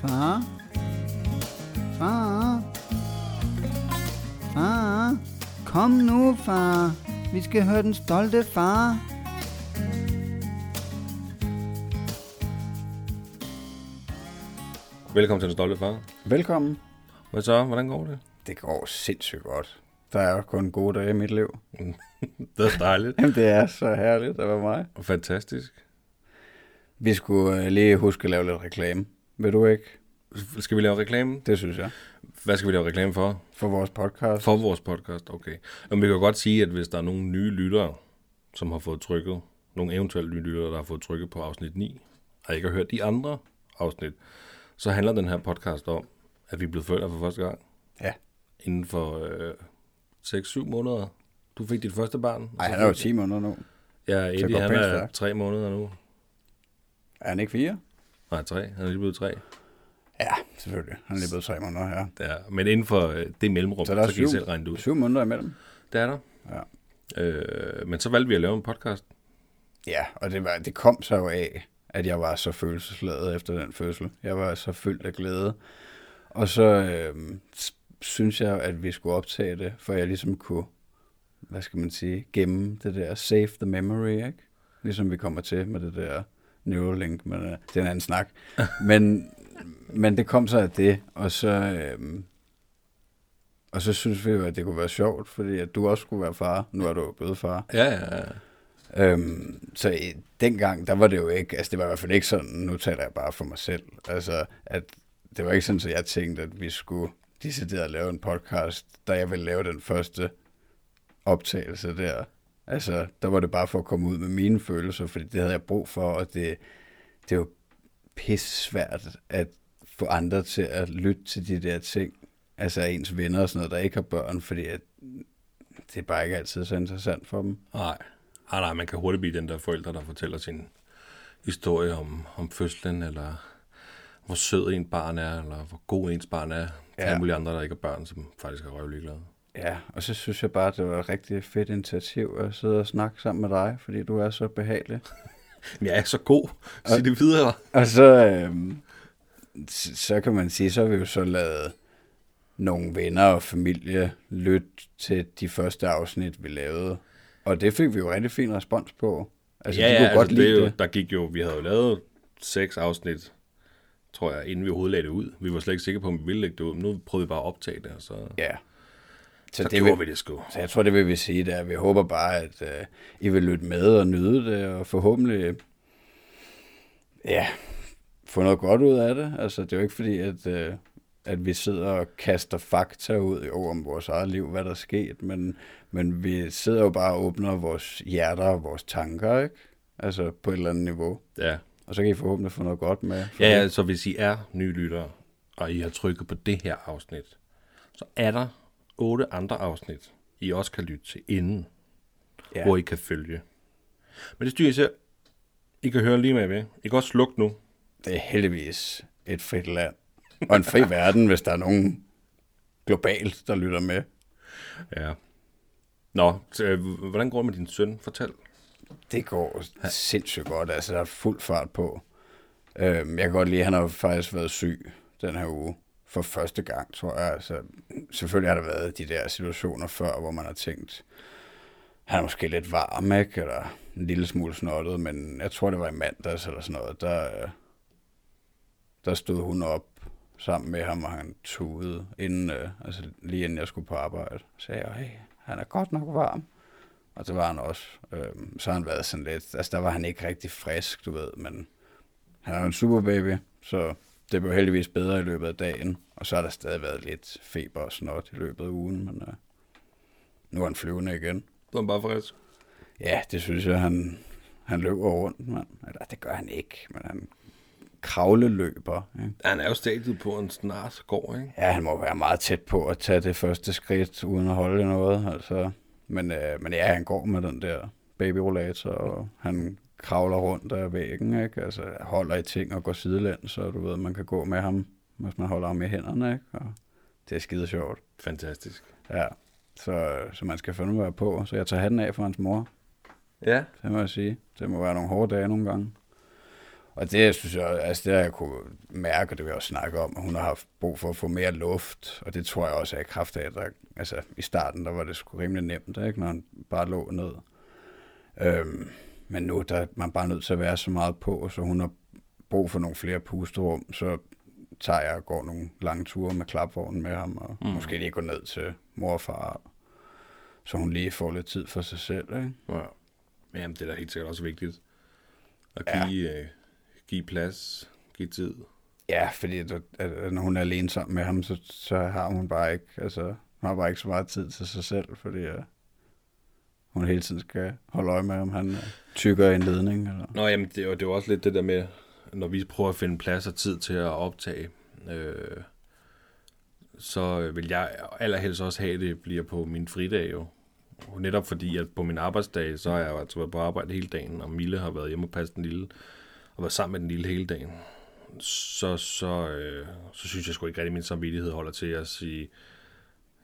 Far? Far? Far? Kom nu, far. Vi skal høre den stolte far. Velkommen til Den Stolte Far. Velkommen. Hvad så? Hvordan går det? Det går sindssygt godt. Der er kun gode dage i mit liv. Det er dejligt. Jamen, det er så herligt at være mig. Fantastisk. Vi skulle øh, lige huske at lave lidt reklame. Vil du ikke? Skal vi lave reklame? Det synes jeg. Hvad skal vi lave reklame for? For vores podcast. For vores podcast, okay. Men vi kan godt sige, at hvis der er nogle nye lyttere, som har fået trykket, nogle eventuelle nye lyttere, der har fået trykket på afsnit 9, og ikke har hørt de andre afsnit, så handler den her podcast om, at vi er blevet forældre for første gang Ja. inden for øh, 6-7 måneder. Du fik dit første barn. og Ej, så han er jo fik- 10 måneder nu. Ja, Eddie, han er stærkt. 3 måneder nu. Er han ikke 4? Nej, 3. Han er lige blevet 3. Ja, selvfølgelig. Han er lige blevet 3 måneder her. Ja, men inden for øh, det mellemrum, Så der er så kan I syv- selv regne det ud. 7 måneder imellem. Det er der. Ja. Øh, men så valgte vi at lave en podcast. Ja, og det, var, det kom så jo af, at jeg var så følelsesladet efter den fødsel. Jeg var så fyldt af glæde. Og så øh, synes jeg, at vi skulle optage det, for jeg ligesom kunne, hvad skal man sige, gemme det der save the memory, ikke? Ligesom vi kommer til med det der Neuralink, men øh, det er en anden snak. men, men det kom så af det, og så, øh, og så synes vi jo, at det kunne være sjovt, fordi at du også skulle være far. Nu er du jo blevet far. Ja, ja, ja. Øhm, så i, dengang, der var det jo ikke, altså det var i hvert fald ikke sådan, nu taler jeg bare for mig selv, altså at det var ikke sådan, at jeg tænkte, at vi skulle decideret lave en podcast, da jeg ville lave den første optagelse der. Altså, der var det bare for at komme ud med mine følelser, fordi det havde jeg brug for, og det, det er jo pisse svært at få andre til at lytte til de der ting, altså ens venner og sådan noget, der ikke har børn, fordi at det er bare ikke altid så interessant for dem. Nej. Ah, nej, man kan hurtigt blive den der forælder, der fortæller sin historie om, om fødslen, eller hvor sød en barn er, eller hvor god ens barn er. Ja. Ja. alle mulige andre, der ikke er børn, som faktisk er røvlig glade. Ja, og så synes jeg bare, at det var et rigtig fedt initiativ at sidde og snakke sammen med dig, fordi du er så behagelig. Men jeg er så god. Sig det videre. Og så, øhm, så, kan man sige, så har vi jo så lavet nogle venner og familie lytte til de første afsnit, vi lavede. Og det fik vi jo rigtig fin respons på. Altså, ja, de ja, kunne altså, godt det, lide jo, det. der gik jo, vi havde jo lavet seks afsnit, tror jeg, inden vi overhovedet lagde det ud. Vi var slet ikke sikre på, om vi ville lægge det ud, men nu prøvede vi bare at optage det, og så, Ja. Så, så det gjorde vil- vi det sgu. Så jeg tror, det vil vi sige, det er, at vi håber bare, at øh, I vil lytte med og nyde det, og forhåbentlig ja, få noget godt ud af det. Altså, det er jo ikke fordi, at, øh, at vi sidder og kaster fakta ud jo, om vores eget liv, hvad der er sket, men, men vi sidder jo bare og åbner vores hjerter og vores tanker, ikke? Altså på et eller andet niveau. Ja, Og så kan I forhåbentlig få noget godt med. Ja, ja, så hvis I er nye lyttere, og I har trykket på det her afsnit, så er der otte andre afsnit, I også kan lytte til inden, ja. Hvor I kan følge. Men det styrer I selv. I kan høre lige med ved. I kan også slukke nu. det er heldigvis et frit land. Og en fri verden, hvis der er nogen globalt, der lytter med. Ja. Nå, så, øh, hvordan går det med din søn? Fortæl. Det går sindssygt godt. Altså, der er fuld fart på. Øhm, jeg kan godt lide, at han har faktisk været syg den her uge. For første gang, tror jeg. Altså, selvfølgelig har der været de der situationer før, hvor man har tænkt, han er måske lidt varm, ikke? Eller en lille smule snottet, men jeg tror, det var i mandags eller sådan noget. Der, der stod hun op sammen med ham, og han tudede, inden, øh, altså lige inden jeg skulle på arbejde. Så sagde jeg, hey, han er godt nok varm. Og det var han også. Øhm, så har han været sådan lidt, altså der var han ikke rigtig frisk, du ved, men han er en superbaby, så det blev heldigvis bedre i løbet af dagen. Og så har der stadig været lidt feber og snot i løbet af ugen, men øh, nu er han flyvende igen. Du er bare frisk. Ja, det synes jeg, han, han løber rundt, mand. Eller det gør han ikke, men han kravleløber. Ikke? Han er jo stadiet på, han snart går, ikke? Ja, han må være meget tæt på at tage det første skridt, uden at holde noget. Altså. Men, øh, men ja, han går med den der babyrollator, og han kravler rundt af væggen, ikke? Altså holder i ting og går sidelæns, så du ved, man kan gå med ham, hvis man holder ham i hænderne, ikke? Og det er skide sjovt. Fantastisk. Ja, så, så man skal fandme være på. Så jeg tager hatten af for hans mor, Ja. det må jeg sige. Det må være nogle hårde dage nogle gange. Og det synes jeg, altså det har jeg kunne mærke, og det vil jeg også snakke om, at hun har haft brug for at få mere luft, og det tror jeg også er i kraft af, at der, altså i starten, der var det sgu rimelig nemt, ikke, når han bare lå ned. Øhm, men nu der er man bare nødt til at være så meget på, så hun har brug for nogle flere pusterum, så tager jeg og går nogle lange ture med klapvognen med ham, og mm. måske lige gå ned til mor og far, så hun lige får lidt tid for sig selv. Ikke? Ja. Jamen, det er da helt sikkert også vigtigt. At give, ja. øh, give plads, give tid. Ja, fordi at, at, når hun er alene sammen med ham, så, så har hun bare ikke, altså, hun har bare ikke så meget tid til sig selv, fordi uh, hun hele tiden skal holde øje med, om han øh, tykker en ledning. Eller? Nå, jamen, det, er, det er jo også lidt det der med, når vi prøver at finde plads og tid til at optage, øh, så vil jeg allerhelst også have, at det bliver på min fridag jo. Netop fordi, at på min arbejdsdag, så har jeg altså været på arbejde hele dagen, og Mille har været hjemme og passet den lille, og været sammen med den lille hele dagen. Så, så, øh, så synes jeg sgu ikke rigtig, min samvittighed holder til at sige,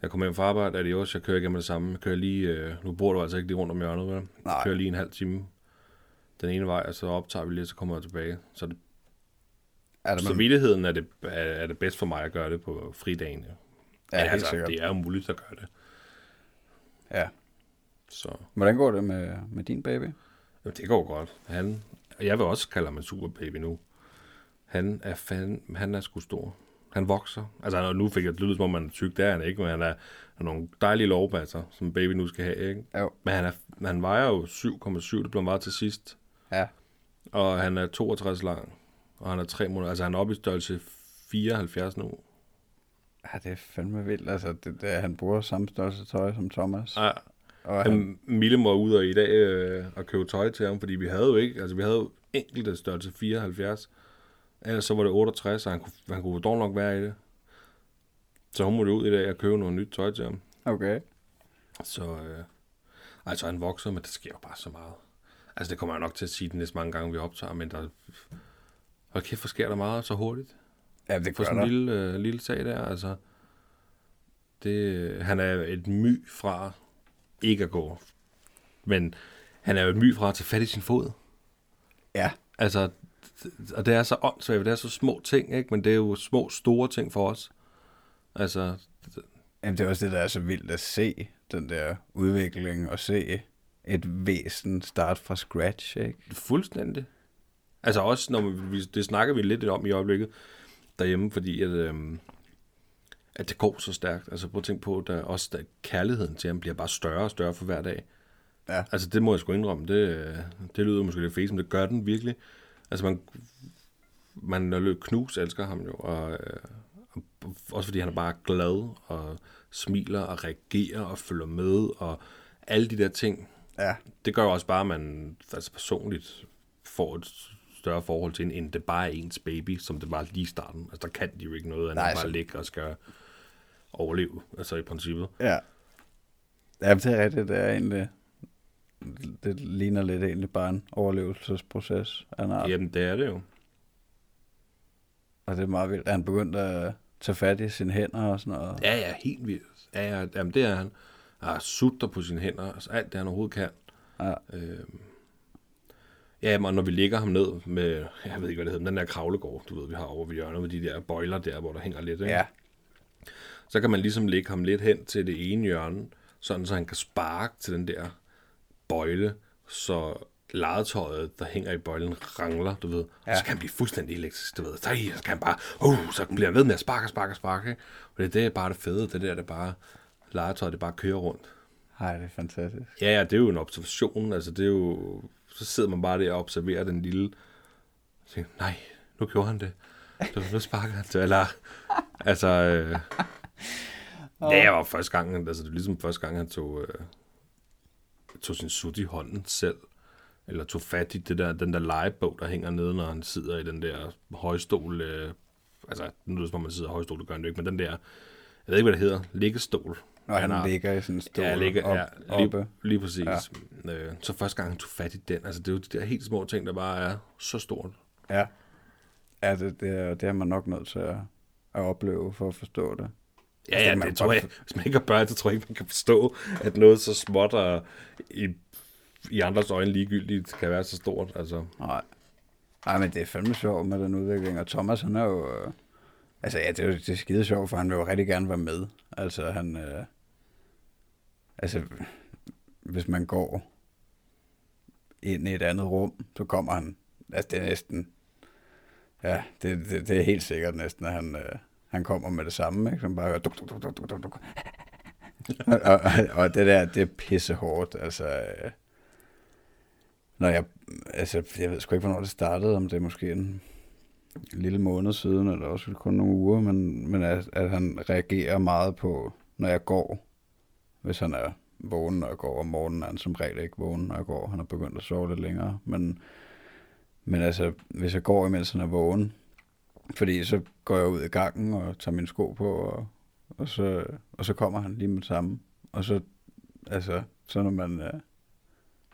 jeg kommer hjem fra arbejde, er det også, jeg kører igennem det samme. Jeg kører lige, øh, nu bor du altså ikke lige rundt om hjørnet, vel? Jeg Nej. kører lige en halv time den ene vej, og så optager vi lige, så kommer jeg tilbage. Så det, Er der, man, samvittigheden er det, er, er det bedst for mig at gøre det på fridagen. Ja. ja, helt altså, sikkert. det er jo muligt at gøre det. Ja. Så Hvordan går det med, med din baby? jamen, det går godt. Han, jeg vil også kalde ham en super baby nu. Han er, fan, han er sgu stor. Han vokser. Altså nu fik jeg det lyde, som om man er tyk, det er han ikke, men han er, han er nogle dejlige lovbasser, som baby nu skal have, ikke? Jo. Men han, er, han vejer jo 7,7, det blev meget til sidst. Ja. Og han er 62 lang, og han er 3 måneder. Altså han er oppe i størrelse 74 nu. Ja, det er fandme vildt. Altså, det, det, han bruger samme størrelse tøj som Thomas. Ja, Og han, Han, Mille må ud og i dag øh, og købe tøj til ham, fordi vi havde jo ikke, altså vi havde jo enkelte størrelse 74. Ellers så var det 68, og han kunne, han kunne dog nok være i det. Så hun måtte ud i dag og købe noget nyt tøj til ham. okay. Så øh, altså han vokser, men det sker jo bare så meget. Altså det kommer jeg nok til at sige de næste mange gange, vi optager, men der, hold kæft, hvor sker der meget så hurtigt. Ja, det For gør sådan der. en lille, øh, lille sag der, altså. Det, han er et my fra ikke at gå. Men han er jo et my fra at tage fat i sin fod. Ja, Altså, og det er så åndssvagt, det er så små ting, ikke? Men det er jo små, store ting for os. Altså, Jamen, det er også det, der er så vildt at se, den der udvikling, og se et væsen starte fra scratch, ikke? fuldstændig. Altså også, når vi, det snakker vi lidt om i øjeblikket derhjemme, fordi at, øhm, at det går så stærkt. Altså prøv at tænke på, at også der, kærligheden til ham bliver bare større og større for hver dag. Ja. Altså det må jeg sgu indrømme, det, øh, det lyder måske lidt fæs, men det gør den virkelig. Altså man, man knus elsker ham jo, og, øh, og også fordi han er bare glad og smiler og reagerer og følger med og alle de der ting, Ja, det gør jo også bare, at man altså personligt får et større forhold til en, end det bare er ens baby, som det var lige i starten. Altså, der kan de jo ikke noget, andet Nej, bare så- ligge og skal overleve, altså i princippet. ja. Ja, det er rigtigt, det er egentlig... Det ligner lidt egentlig bare en overlevelsesproces en art. Jamen, det er det jo. Og det er meget vildt. Han begyndt at tage fat i sine hænder og sådan noget? Ja, ja, helt vildt. Ja, ja, jamen, det er han. Han har sutter på sine hænder, altså alt det, han overhovedet kan. Ja. Øhm. Ja, men når vi ligger ham ned med, jeg ved ikke, hvad det hedder, den der kravlegård, du ved, vi har over ved hjørnet med de der bøjler der, hvor der hænger lidt, ikke? Ja, så kan man ligesom lægge ham lidt hen til det ene hjørne, sådan så han kan sparke til den der bøjle, så legetøjet, der hænger i bøjlen, rangler, du ved. Ja. Ja. Så kan han blive fuldstændig elektrisk, du ved. Så, så kan han bare, uh, så bliver han ved med at sparke, sparke, sparke. ikke? Og det, er det er bare det fede, det der, det er bare, legetøjet, det bare kører rundt. Ej, det er fantastisk. Ja, ja, det er jo en observation, altså det er jo, så sidder man bare der og observerer den lille, og tænker, nej, nu gjorde han det. Nu, nu sparker han til, eller, altså, øh, det var første gang, altså det var ligesom første gang, han tog, øh, tog sin sut i hånden selv, eller tog fat i det der, den der legebog, der hænger nede, når han sidder i den der højstol, øh, altså nu lyder det som om man sidder i højstol, det gør han jo ikke, men den der, jeg ved ikke, hvad det hedder, liggestol. Og han, har- ligger i sådan en stol Ja, ligger, op, ja, oppe. lige, lige præcis. Ja. Øh, så første gang han tog fat i den, altså det er jo de der helt små ting, der bare er så stort. Ja. Ja, det, det, er, det er man nok nødt til at, at opleve for at forstå det. Ja, ja, man det tror jeg, hvis man ikke har børn, så tror jeg ikke, man kan forstå, at noget så småt og i, i andres øjne ligegyldigt kan være så stort. Altså, Nej. Ej, men det er fandme sjovt med den udvikling, og Thomas, han er jo... Øh, altså, ja, det er jo det er skide sjovt, for han vil jo rigtig gerne være med. Altså, han... Øh, altså, hvis man går ind i et andet rum, så kommer han... Altså, det er næsten... Ja, det, det, det er helt sikkert næsten, at han, øh, han kommer med det samme, ikke? Som bare hører... duk, duk, duk, duk, duk, duk. og, og, og, det der, det er pisse hårdt. Altså, øh, når jeg, altså, jeg ved sgu ikke, hvornår det startede, om det er måske en, en lille måned siden, eller også kun nogle uger, men, men at, at han reagerer meget på, når jeg går, hvis han er vågen, når jeg går om morgenen, er han som regel ikke vågen, når jeg går. Han er begyndt at sove lidt længere, men, men altså, hvis jeg går, imens han er vågen, fordi så går jeg ud i gangen og tager mine sko på, og, og, så, og så kommer han lige med det samme. Og så, altså, så når man øh,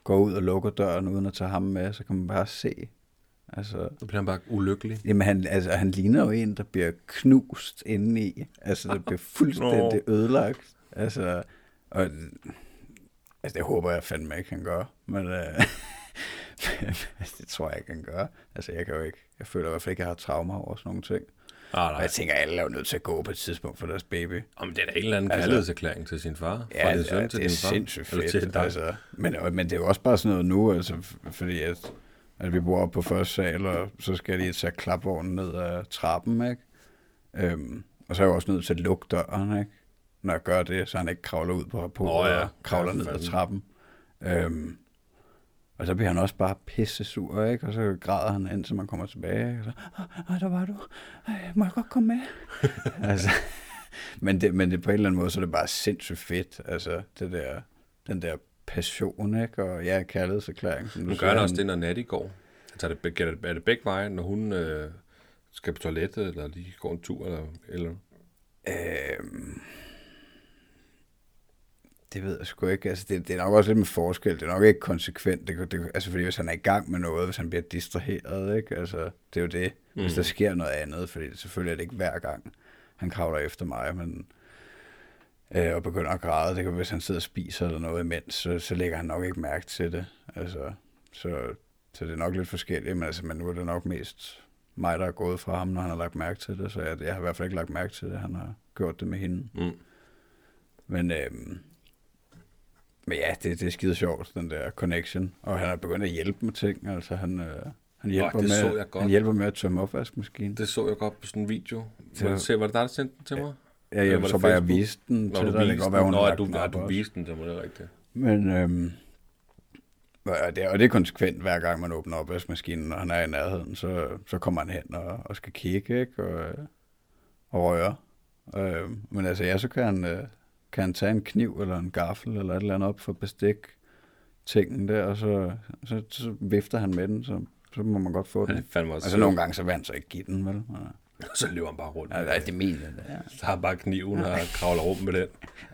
går ud og lukker døren uden at tage ham med, så kan man bare se. Altså, Så bliver han bare ulykkelig. jamen han, altså, han ligner jo en, der bliver knust indeni. Altså, der bliver fuldstændig ødelagt. Altså, og, altså, det håber jeg fandme ikke, han gør. Men øh, det tror jeg ikke, han gør. Altså, jeg kan jo ikke, jeg føler i hvert fald ikke, at jeg har traumer over sådan nogle ting. Ah, Og nej. jeg tænker, at alle er jo nødt til at gå på et tidspunkt for deres baby. Om det er da en eller anden Altså- kærlighedserklæring til sin far. Ja, fra din søn er, til det er din far. sindssygt Eller fedt. til dig. altså, men, og- men det er jo også bare sådan noget nu, altså, fordi at, at vi bor oppe på første sal, og så skal de tage klapvognen ned ad trappen, ikke? Øhm, og så er jeg jo også nødt til at lukke døren, ikke? Når jeg gør det, så han ikke kravler ud på på Nå ja, og kravler ja, ned ad trappen. Øhm, og så bliver han også bare pisse sur, ikke? Og så græder han, indtil man kommer tilbage. Og så, Ej, der var du. Ej, må jeg godt komme med? altså, men, det, men det, på en eller anden måde, så er det bare sindssygt fedt. Altså, det der, den der passion, ikke? Og ja, kærlighedserklæring. Som du Nu gør han også det, når Natty går. Altså, er det, er det, er det begge veje, når hun øh, skal på toilettet, eller lige går en tur, eller, eller Øhm, det ved jeg sgu ikke. Altså, det, det er nok også lidt med forskel. Det er nok ikke konsekvent. Det, det, altså, fordi hvis han er i gang med noget, hvis han bliver distraheret, ikke? Altså, det er jo det. Hvis Mm. der sker noget andet, fordi det, selvfølgelig er det ikke hver gang, han kravler efter mig, men øh, og begynder at græde. Det kan hvis han sidder og spiser eller noget imens, så, så lægger han nok ikke mærke til det. Altså, så, så det er nok lidt forskelligt, men, altså, men nu er det nok mest mig, der er gået fra ham, når han har lagt mærke til det, så jeg, jeg har i hvert fald ikke lagt mærke til det, han har gjort det med hende. Mm. Men, øhm, men ja, det, det er skide sjovt, den der connection. Og han er begyndt at hjælpe med ting. Altså, han, øh, han, hjælper, så med, han hjælper med at tømme opvaskemaskinen. Det så jeg godt på sådan en video. Det Var det, se, var det dig, der sendte den til mig? Ja, jeg var så bare, jeg viste den til du dig. Det kan være, hun Nå, du, op du viste den til mig, det er rigtigt. Men, øhm, og det, og det er konsekvent, hver gang man åbner opvaskemaskinen, og han er i nærheden, så, så kommer han hen og, og skal kigge, ikke? Og, og røre. Øh, men altså, ja, så kan han, øh, kan han tage en kniv eller en gaffel eller et eller andet op for bestik tingen der, og så, så, så vifter han med den, så, så må man godt få Han den. fandme også Altså nogle gange, så vil han så ikke give den, vel? Men, Så løber han bare rundt. ja, det mener jeg, det er. Så har han bare kniven og kravler rundt med den.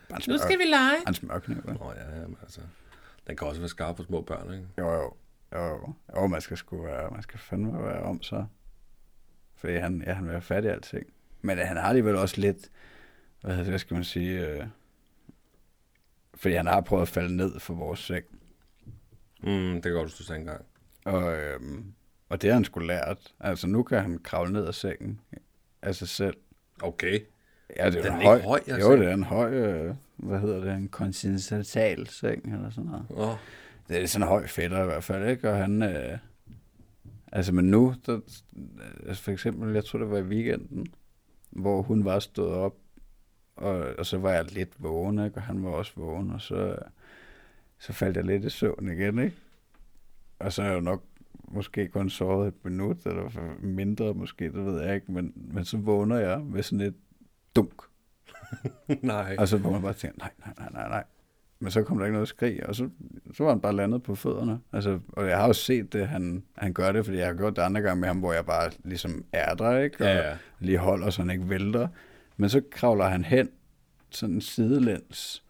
Bare en smør, vi lege. en smørkniv, vel? Nå ja, jamen, altså. Den kan også være skarp på små børn, ikke? Jo, jo. Jo, jo. man skal sgu være, man skal fandme være om så. Fordi han, ja, han vil have fat i alting. Men han har alligevel også lidt, hvad, hvad skal man sige, øh, fordi han har prøvet at falde ned for vores seng. Mm, det kan godt, hvis du engang. Og, øhm, og det har han sgu lært. Altså nu kan han kravle ned af sengen af sig selv. Okay. Ja, det er Den en høj, høj, jeg Jo, det er en høj, øh, hvad hedder det, en kontinental seng eller sådan noget. Åh, Det er sådan en høj fætter i hvert fald, ikke? Og han, øh, altså men nu, der, altså for eksempel, jeg tror det var i weekenden, hvor hun var stået op, og, og så var jeg lidt vågen, ikke? Og han var også vågen, og så, så faldt jeg lidt i søvn igen, ikke? Og så er jeg jo nok måske kun sovet et minut, eller mindre måske, det ved jeg ikke, men, men så vågner jeg med sådan et dunk, nej. og så hvor man bare tænker, nej, nej, nej, nej, nej. Men så kom der ikke noget skrig, og så, så var han bare landet på fødderne. Altså, og jeg har jo set det, han, han gør det, fordi jeg har gjort det andre gange med ham, hvor jeg bare ligesom er der, ikke? Og Ja, ja. lige holder, så han ikke vælter. Men så kravler han hen, sådan sidelæns,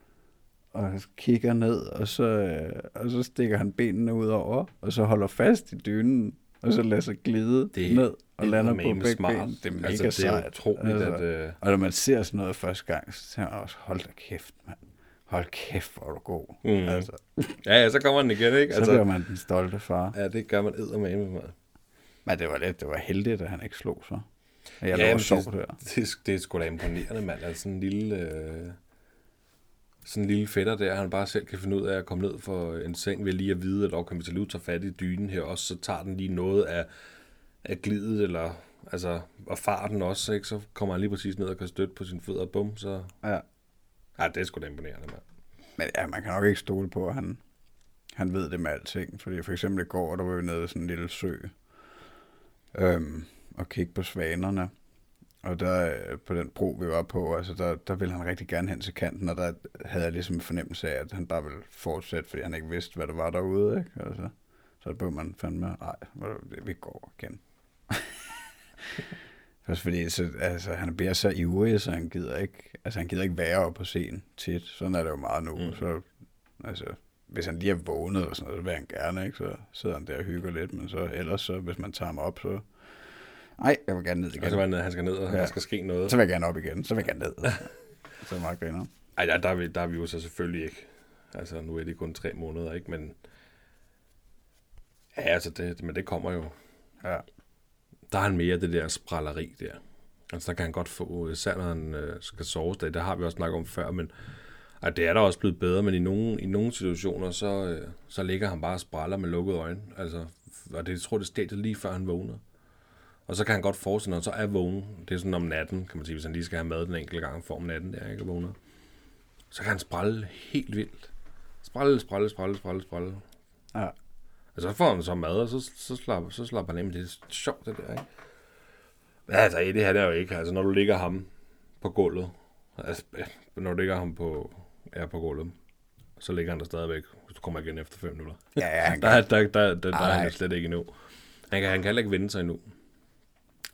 og kigger ned, og så, øh, og så stikker han benene ud over, og så holder fast i dynen, og så lader sig glide Det ned og lander på begge smart. ben. Det er mega altså, det er sejt. utroligt, altså. at... Øh, Og når man ser sådan noget første gang, så tænker man også, hold da kæft, mand. Hold kæft, hvor er du god. Mm. Altså, ja, ja, så kommer den igen, ikke? så bliver man den stolte far. Ja, det gør man eddermame med mig. Men det var lidt, det var heldigt, at han ikke slog så. Jeg Ja, men sov det- der. Det, det er sgu da imponerende, mand. Altså sådan en lille... Øh, sådan en lille fætter der, han bare selv kan finde ud af at komme ned for en seng ved lige at vide, at okay, hvis jeg lige tager fat i dynen her også, så tager den lige noget af, af glidet, eller altså, og farten også, ikke? så kommer han lige præcis ned og kan støtte på sine fødder, og bum, så... Ja. Ja, det er sgu da imponerende, mand. Men ja, man kan nok ikke stole på, at han, han ved det med alting. Fordi for eksempel i går, der var vi nede i sådan en lille sø, øhm, og kigge på svanerne. Og der øh, på den bro, vi var på, altså der, der ville han rigtig gerne hen til kanten, og der havde jeg ligesom en fornemmelse af, at han bare ville fortsætte, fordi han ikke vidste, hvad der var derude, ikke? Altså, så blev man fandme, nej, vi går igen. Også fordi så, altså, han bliver så ivrig, så han gider ikke, altså, han gider ikke være oppe på scenen tit. Sådan er det jo meget nu. Mm. Så, altså, hvis han lige er vågnet, og sådan noget, så vil han gerne, ikke? så sidder han der og hygger lidt. Men så ellers, så, hvis man tager ham op, så... Nej, jeg vil gerne ned igen. Og så var han, han skal ned, og ja. Der skal ske noget. Så vil jeg gerne op igen. Så vil jeg gerne ned. så er meget griner. Ej, der, der, er vi, der er vi jo så selvfølgelig ikke. Altså, nu er det kun tre måneder, ikke? Men, ja, altså, det, men det kommer jo. Ja. Der er han mere det der spralleri der. Altså, der kan han godt få, især når han øh, skal sove, det, det har vi også snakket om før, men ej, det er der også blevet bedre, men i nogle, i nogle situationer, så, øh, så ligger han bare og spraller med lukkede øjne. Altså, og det jeg tror det stadiet lige før han vågner. Og så kan han godt forestille, når han så er vågen, det er sådan om natten, kan man sige, hvis han lige skal have mad den enkelte gang for om natten, der ikke er vågner. Så kan han spralle helt vildt. Spralle, spralle, spralle, spralle, spralle. Ja. Og så får han så mad, og så, så, slapper, så slapper han af. Det er sjovt, det der, ikke? Ja, altså, det her det er jo ikke. Altså, når du ligger ham på gulvet, altså, når du ligger ham på, ja, på gulvet, så ligger han der stadigvæk, hvis du kommer igen efter 5 minutter. Ja, ja, han Der, er- der, der, der, der, der er han Ej. jo slet ikke endnu. Han kan, han kan heller ikke vende sig endnu.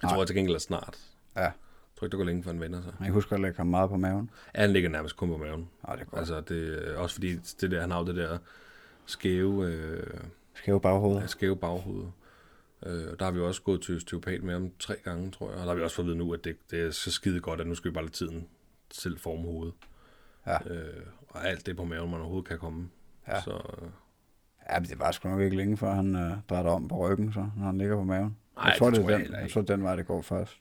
Jeg tror til gengæld er snart. Ja. Jeg tror ikke, det går længe, før han vender sig. Jeg husker at lægge ham meget på maven. Ja, han ligger nærmest kun på maven. Ja, det er godt. Altså, det også fordi, det der, han har jo det der skæve, øh, Skæve baghoved. ja, skæve baghoved. Øh, der har vi også gået til osteopat med ham tre gange, tror jeg. Og der har vi også fået at vide nu, at det, det er så skide godt, at nu skal vi bare lade tiden selv forme hovedet. Ja. Øh, og alt det på maven, man overhovedet kan komme. Ja. Så, øh, Ja, men det var sgu nok ikke længe, før han øh, drejer om på ryggen, så, når han ligger på maven. Nej, jeg tror, det det, tror er jeg den, jeg tror, den vej, det går først.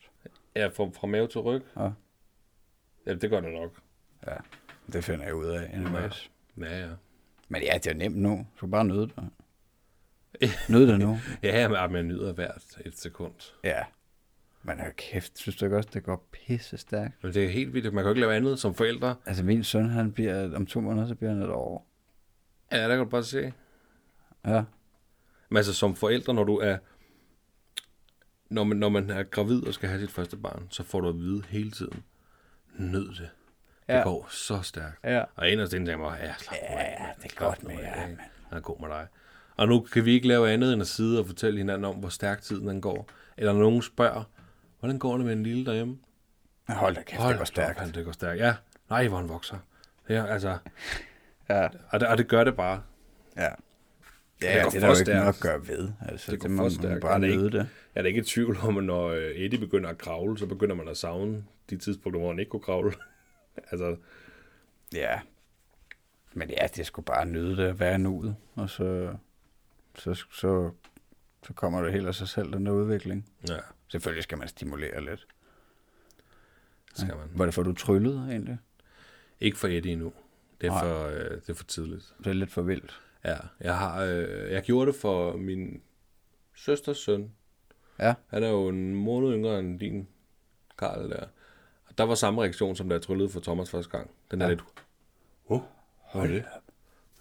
ja, fra, fra mave til ryg. Ja. Ja, det gør det nok. Ja, det finder jeg ud af anyways. Ja, ja. Men ja, det er nemt nu. Du skal bare nyde det. Nyde det nu. Ja, men man nyder hvert et sekund. Ja. Men hold kæft, synes du ikke også, det går pisse stærkt? Men det er helt vildt. Man kan jo ikke lave andet som forældre. Altså, min søn, han bliver, om to måneder, så bliver han et år. Ja, der kan du bare se. Ja. Men altså som forældre, når du er... Når man, når man er gravid og skal have sit første barn, så får du at vide hele tiden, nyd det. Det Ja. går så stærkt. Ja. Og en af tingene tænker mig, ja, slap Ja, af, det er godt med jer, mand. Han er god med dig. Og nu kan vi ikke lave andet end at sidde og fortælle hinanden om, hvor stærkt tiden den går. Eller nogen spørger, hvordan går det med en lille derhjemme? Hold da kæft, Hold det går op, stærkt. han, det går stærkt. Ja, nej, hvor han vokser. Ja, altså, Ja. og det, og det gør det bare. Ja. Det Ja, går det er der jo ikke noget at gøre ved. Altså, Det det, går det må for man stærkt. bare det nyde ikke- det. Jeg er da ikke i tvivl om, at når øh, Eddie begynder at kravle, så begynder man at savne de tidspunkter, hvor han ikke kunne kravle. altså, Ja. Men ja, det skulle bare nyde det at være nuet. Og så, så, så, så kommer det helt af sig selv, den der udvikling. ja, Selvfølgelig skal man stimulere lidt. det skal man. Var det for, du tryllede egentlig? Ikke for Eddie endnu. Det er, Nej. for, øh, det er for tidligt. Det er lidt for vildt. Ja, jeg har, øh, jeg gjorde det for min søsters søn. Ja. Han er jo en måned yngre end din Karl der. Og der var samme reaktion, som da jeg tryllede for Thomas første gang. Den er Ja. lidt, oh, er det?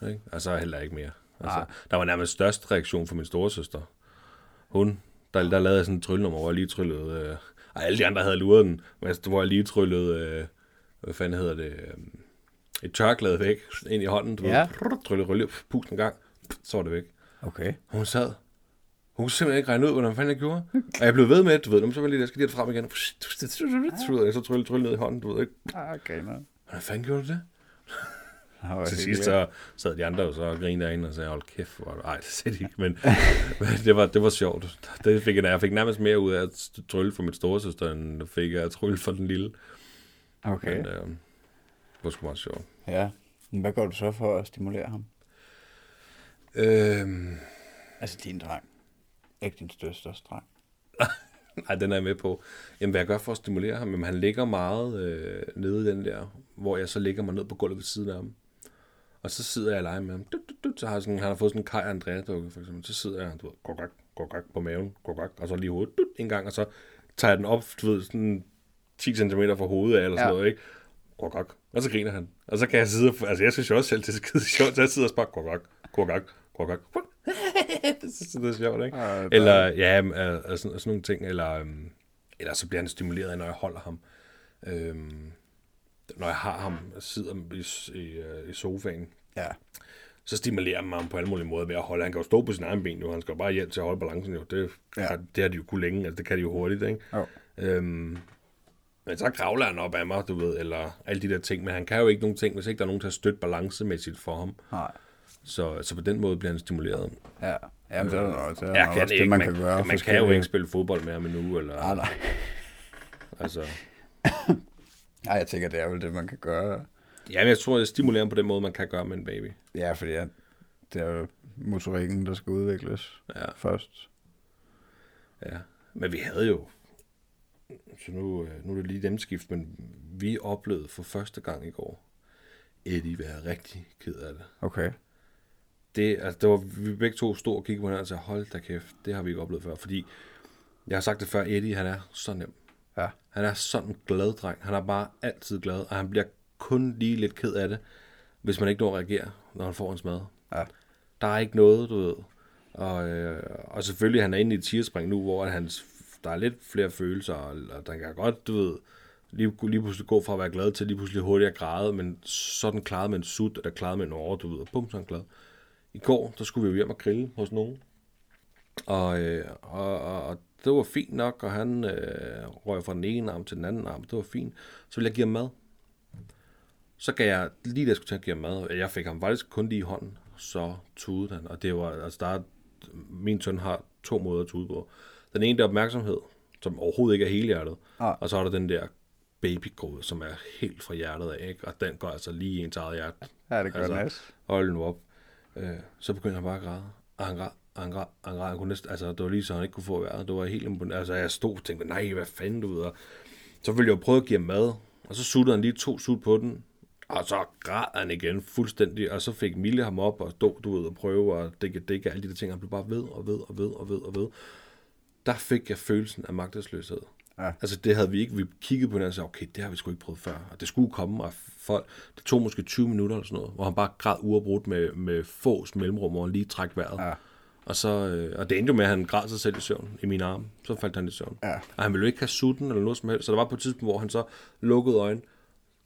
Ikke? Altså heller ikke mere. Altså, Nej. der var nærmest størst reaktion fra min store søster. Hun, der, der lavede jeg sådan en tryllenummer, hvor jeg lige tryllede... Øh, og alle de andre havde luret den, men hvor jeg lige tryllede... Øh, hvad fanden hedder det? Øh, et tørklæde væk ind i hånden. Du Ja. ved, tryllede rølle, pust en gang, så var det væk. Okay. Og hun sad. Hun kunne simpelthen ikke regne ud, hvordan fanden jeg gjorde. Og jeg blev ved med, du ved, så var lige, jeg skal lige det frem igen. Og så trylle, trylle ned i hånden, du ved ikke. Ah, okay, nå. Hvordan fanden gjorde du det? Til sidst så sad de andre jo så og grinede derinde og sagde, hold kæft, hvor. Ej, det sagde de ikke, men, men det, var, det var sjovt. Det fik jeg, jeg fik nærmest mere ud af at trylle for store storesøster, end jeg fik af at trylle for den lille. Okay. Men øh, det var sgu meget sjovt. Ja. Men hvad gør du så for at stimulere ham? Øhm, Altså din dreng. Ikke din største dreng. Nej, den er jeg med på. Jamen, hvad jeg gør for at stimulere ham? Jamen, han ligger meget øh, nede i den der, hvor jeg så ligger mig ned på gulvet ved siden af ham. Og så sidder jeg og leger med ham. Du, du, du, så har sådan, han har fået sådan en Kai Andrea dukke, for eksempel. Så sidder jeg, du ved, gok, gok, gok, på maven, gok, gok, og så lige hovedet, du, en gang, og så tager jeg den op, du ved, sådan 10 cm fra hovedet af, eller sådan ja. noget, ikke? Gok, gok. Og så griner han. Og så kan jeg sidde, og, altså jeg synes jo også selv, det er skide sjovt, så jeg sidder og spørger, gok, gok, gok, gok, gok, gok. jeg, det er sjovt, ikke? Ja, eller, ja, altså, sådan, sådan nogle ting, eller, øhm, eller så bliver han stimuleret, når jeg holder ham. Øhm, når jeg har ham, sidder i, i, øh, i sofaen, Ja. så stimulerer man ham på alle mulige måder ved at holde. Han kan jo stå på sin egen ben, jo. Han skal jo bare hjælp til at holde balancen, jo. Det, Ja. ja. det har de jo kunne længe, altså det kan de jo hurtigt, ikke? Jo. Øhm, men så kravler han op af mig, du ved, eller alle de der ting. Men han kan jo ikke nogen ting, hvis ikke der er nogen til at støtte balancemæssigt for ham. Nej. Så, så på den måde bliver han stimuleret. Ja. Jamen, det er det er Jeg også ikke, det, man, man, kan gøre. Man kan jo ikke spille fodbold med ham endnu, eller, Nej, nej. altså... Nej, jeg tænker, det er vel det, man kan gøre. Ja, men jeg tror, det stimulerer på den måde, man kan gøre med en baby. Ja, fordi ja, det er jo motorikken, der skal udvikles Ja. først. Ja, men vi havde jo, så nu, øh, nu er det lige dem skift, men vi oplevede for første gang i går, Eddie være rigtig ked af det. Okay. Det, altså, det var, vi begge to stod og kiggede på hinanden og sagde, hold da kæft, det har vi ikke oplevet før. Fordi, jeg har sagt det før, Eddie, han er så nem. Ja. Han er sådan en glad dreng. Han er bare altid glad, og han bliver kun lige lidt ked af det, hvis man ikke når at reagere, når han får en smad. Ja. Der er ikke noget, du ved. Og, øh, og selvfølgelig, han er inde i et tierspring nu, hvor hans, der er lidt flere følelser, og, og der kan godt, du ved, lige, lige pludselig gå fra at være glad til lige pludselig hurtigt at græde, men sådan klaret med en sut, eller klaret med en over, du ved, og bum, så er han glad. I går, der skulle vi jo hjem og grille hos nogen, og, øh, og, og, og det var fint nok, og han øh, røg fra den ene arm til den anden arm, det var fint. Så ville jeg give ham mad. Så gav jeg, lige da jeg skulle til at give ham mad, jeg fik ham faktisk kun lige i hånden, så tudede han. Og det var, altså der er, min søn har to måder at tude på. Den ene, der er opmærksomhed, som overhovedet ikke er helhjertet. Nej. Og så er der den der babygråd, som er helt fra hjertet af, ikke? og den går altså lige i ens eget hjerte. Ja, det gør Altså, næst. Hold nu op. Øh, så begyndte han bare at græde. Og han græd, og han græd, og han græd. Han kunne næsten, altså, det var lige så, han ikke kunne få vejret. Det var helt imponerende. Altså, jeg stod og tænkte, nej, hvad fanden, du ved. Og så ville jeg jo prøve at give ham mad. Og så suttede han lige to sut på den. Og så græd han igen fuldstændig. Og så fik Mille ham op og stod, du ved, og prøve at dække, dække alle de der ting. Han blev bare ved og ved og ved og ved og ved. Der fik jeg følelsen af magtesløshed. Ja. Altså det havde vi ikke, vi kiggede på hinanden og sagde, okay, det har vi sgu ikke prøvet før. Og det skulle komme, og folk, det tog måske 20 minutter eller sådan noget, hvor han bare græd uafbrudt med, med fås mellemrum, hvor han lige træk vejret. Ja. Og, så, øh, og det endte jo med, at han græd sig selv i søvn i mine arme. Så faldt han i søvn. Ja. Og han ville jo ikke have sutten eller noget som helst. Så der var på et tidspunkt, hvor han så lukkede øjnene,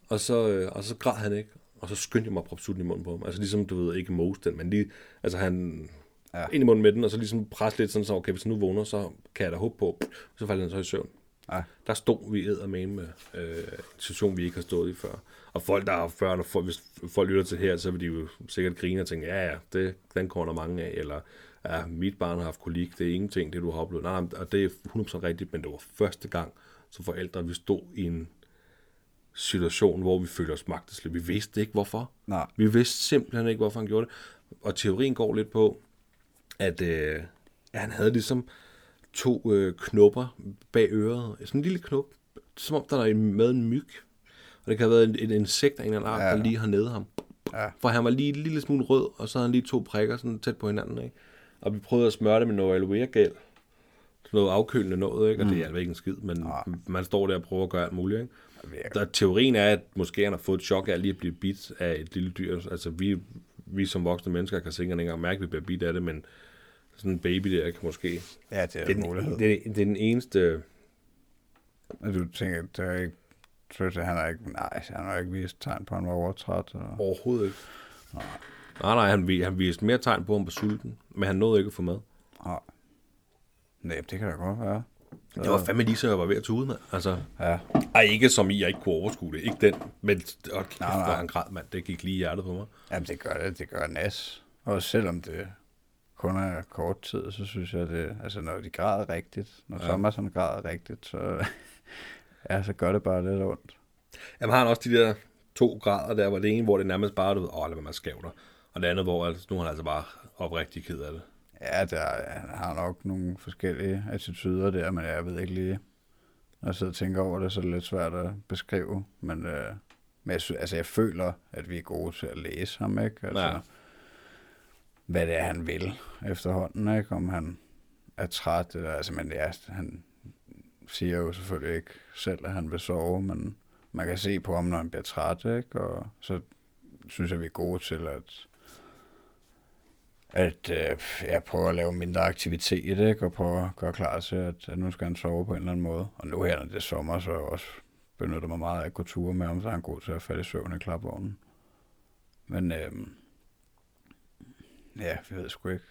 og så, øh, og så græd han ikke. Og så skyndte jeg mig at proppe sutten i munden på ham. Altså ligesom, du ved, ikke mose den, men lige, altså han ja. ind i munden med den, og så ligesom presse lidt sådan, så okay, hvis han nu vågner, så kan jeg da håbe på, så falder han så i søvn. Ja. Der stod vi æder med med øh, en situation, vi ikke har stået i før. Og folk, der har før, når folk, hvis folk lytter til her, så vil de jo sikkert grine og tænke, ja, ja, det, den kommer der mange af, eller ja, mit barn har haft kolik, det er ingenting, det du har oplevet. Nej, nej, og det er 100% rigtigt, men det var første gang som forældre, vi stod i en situation, hvor vi følte os magtesløse. Vi vidste ikke, hvorfor. Nej. Vi vidste simpelthen ikke, hvorfor han gjorde det. Og teorien går lidt på, at øh, han havde ligesom to øh, knopper bag øret. Sådan en lille knop, som om der er med en myg. Og det kan have været en, et insekt af en eller anden art, Ja. der lige har nede ham. Ja. For han var lige en lille smule rød, og så havde han lige to prikker sådan tæt på hinanden. Ikke? Og vi prøvede at smøre det med noget aloe gel. Sådan noget afkølende noget, ikke? og det hjalp ikke en skid, men Nej. man står der og prøver at gøre alt muligt. Ikke? Der, teorien er, at måske han har fået et chok af lige at blive bidt af et lille dyr. Altså vi, vi som voksne mennesker kan sikkert ikke engang mærke, at vi bliver bidt af det, men sådan en baby der kan måske... Ja, det er Det en er, mulighed. den, det, er, det er den eneste... Og du tænker, der er ikke... Tror, han har ikke... Nej, han har ikke vist tegn på, at han var overtræt. Og... Overhovedet ikke. Nej, nej, han, vi- han viste mere tegn på, at han var sulten, men han nåede ikke at få mad. Nej. Nej, det kan da godt være. Så, Det var fandme lige så, jeg var ved at tude, mand. Altså, Ja, ej, ikke som i, jeg ikke kunne overskue det. Ikke den, men og kæft, Nej, nej. han græd, mand. Det gik lige i hjertet på mig. Jamen, det gør det. Det gør nas. Og selvom det kun er kort tid, så synes jeg, det... Altså, når de græder rigtigt, når ja. Thomas han græder rigtigt, så... ja, så gør det bare lidt ondt. Jamen har han også de der to grader der, hvor det ene, hvor det nærmest bare, du ved, åh, lad mig skæve dig. Og det andet, hvor altså, nu er han altså bare oprigtig ked af det. Ja, der, han har nok nogle forskellige attityder der, men jeg ved ikke lige, når jeg sidder og tænker over det, så er det lidt svært at beskrive. Men, øh, men jeg, altså, jeg føler, at vi er gode til at læse ham, ikke? Altså, Ja. hvad det er, han vil efterhånden, ikke? Om han er træt, eller, altså, men ja, han siger jo selvfølgelig ikke selv, at han vil sove, men man kan se på ham, når han bliver træt, ikke? Og så synes jeg, vi er gode til at at øh, jeg prøver at lave mindre aktivitet, ikke? og prøve at gøre klar til, at, at nu skal han sove på en eller anden måde. Og nu her, når det er sommer, så også benytter mig meget af at gå ture med ham, så er han god til at falde i søvn i klapvognen. Men øh, ja, vi ved sgu ikke.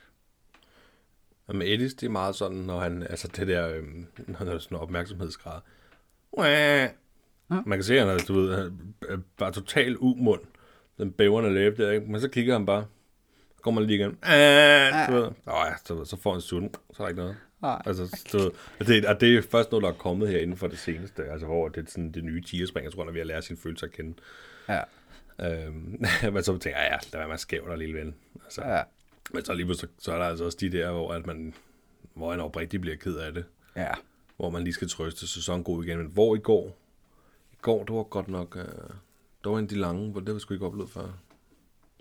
Og med Edis, det er meget sådan, når han, altså det der, øhm, når der er sådan en opmærksomhedsgrad. Ja. Man kan se, at han er, du ved, han er bare total umund. Den bæverne læbe der, ikke? Men så kigger han bare. Så går man lige igen. Ah, du ved. Åh, ja, så, så får han sulten. Så er der ikke noget. Nej. Altså, du ved, og det, og det er først noget, der er kommet her inden for det seneste. Altså, hvor det er sådan det nye tigerspring, jeg tror, han er ved at lære sine følelser at kende. Ja, Øhm, men så tænker jeg, ja, lad være med at skæve dig, lille ven. Altså, ja, Men så lige pludselig, så er der altså også de der, hvor, at man, hvor han oprigtigt bliver ked af det. ja. Hvor man lige skal trøste sæsonen god igen. Men hvor i går? I går, det var godt nok... Uh, det var en af de lange, hvor det vi sgu ikke oplevet før.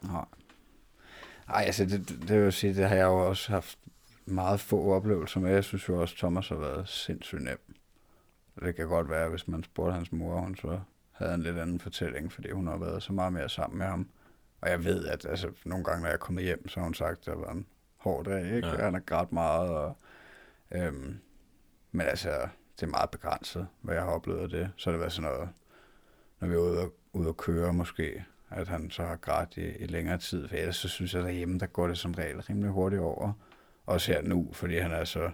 Nej. Ej, altså, det, det, det vil jeg sige, det har jeg jo også haft meget få oplevelser med. Jeg synes jo også, Thomas har været sindssygt nem. Det kan godt være, hvis man spurgte hans mor, hun så havde en lidt anden fortælling, fordi hun har været så meget mere sammen med ham. Og jeg ved, at altså, nogle gange, når jeg er kommet hjem, så har hun sagt, at det var en hård dag, ikke? Ja. Han har grædt meget, og, øhm, men altså, det er meget begrænset, hvad jeg har oplevet af det. Så har det været sådan noget, når vi er ude og, ude og køre måske, at han så har grædt i, i længere tid. For ellers så synes jeg, derhjemme, der går det som regel rimelig hurtigt over. Også her nu, fordi han er så...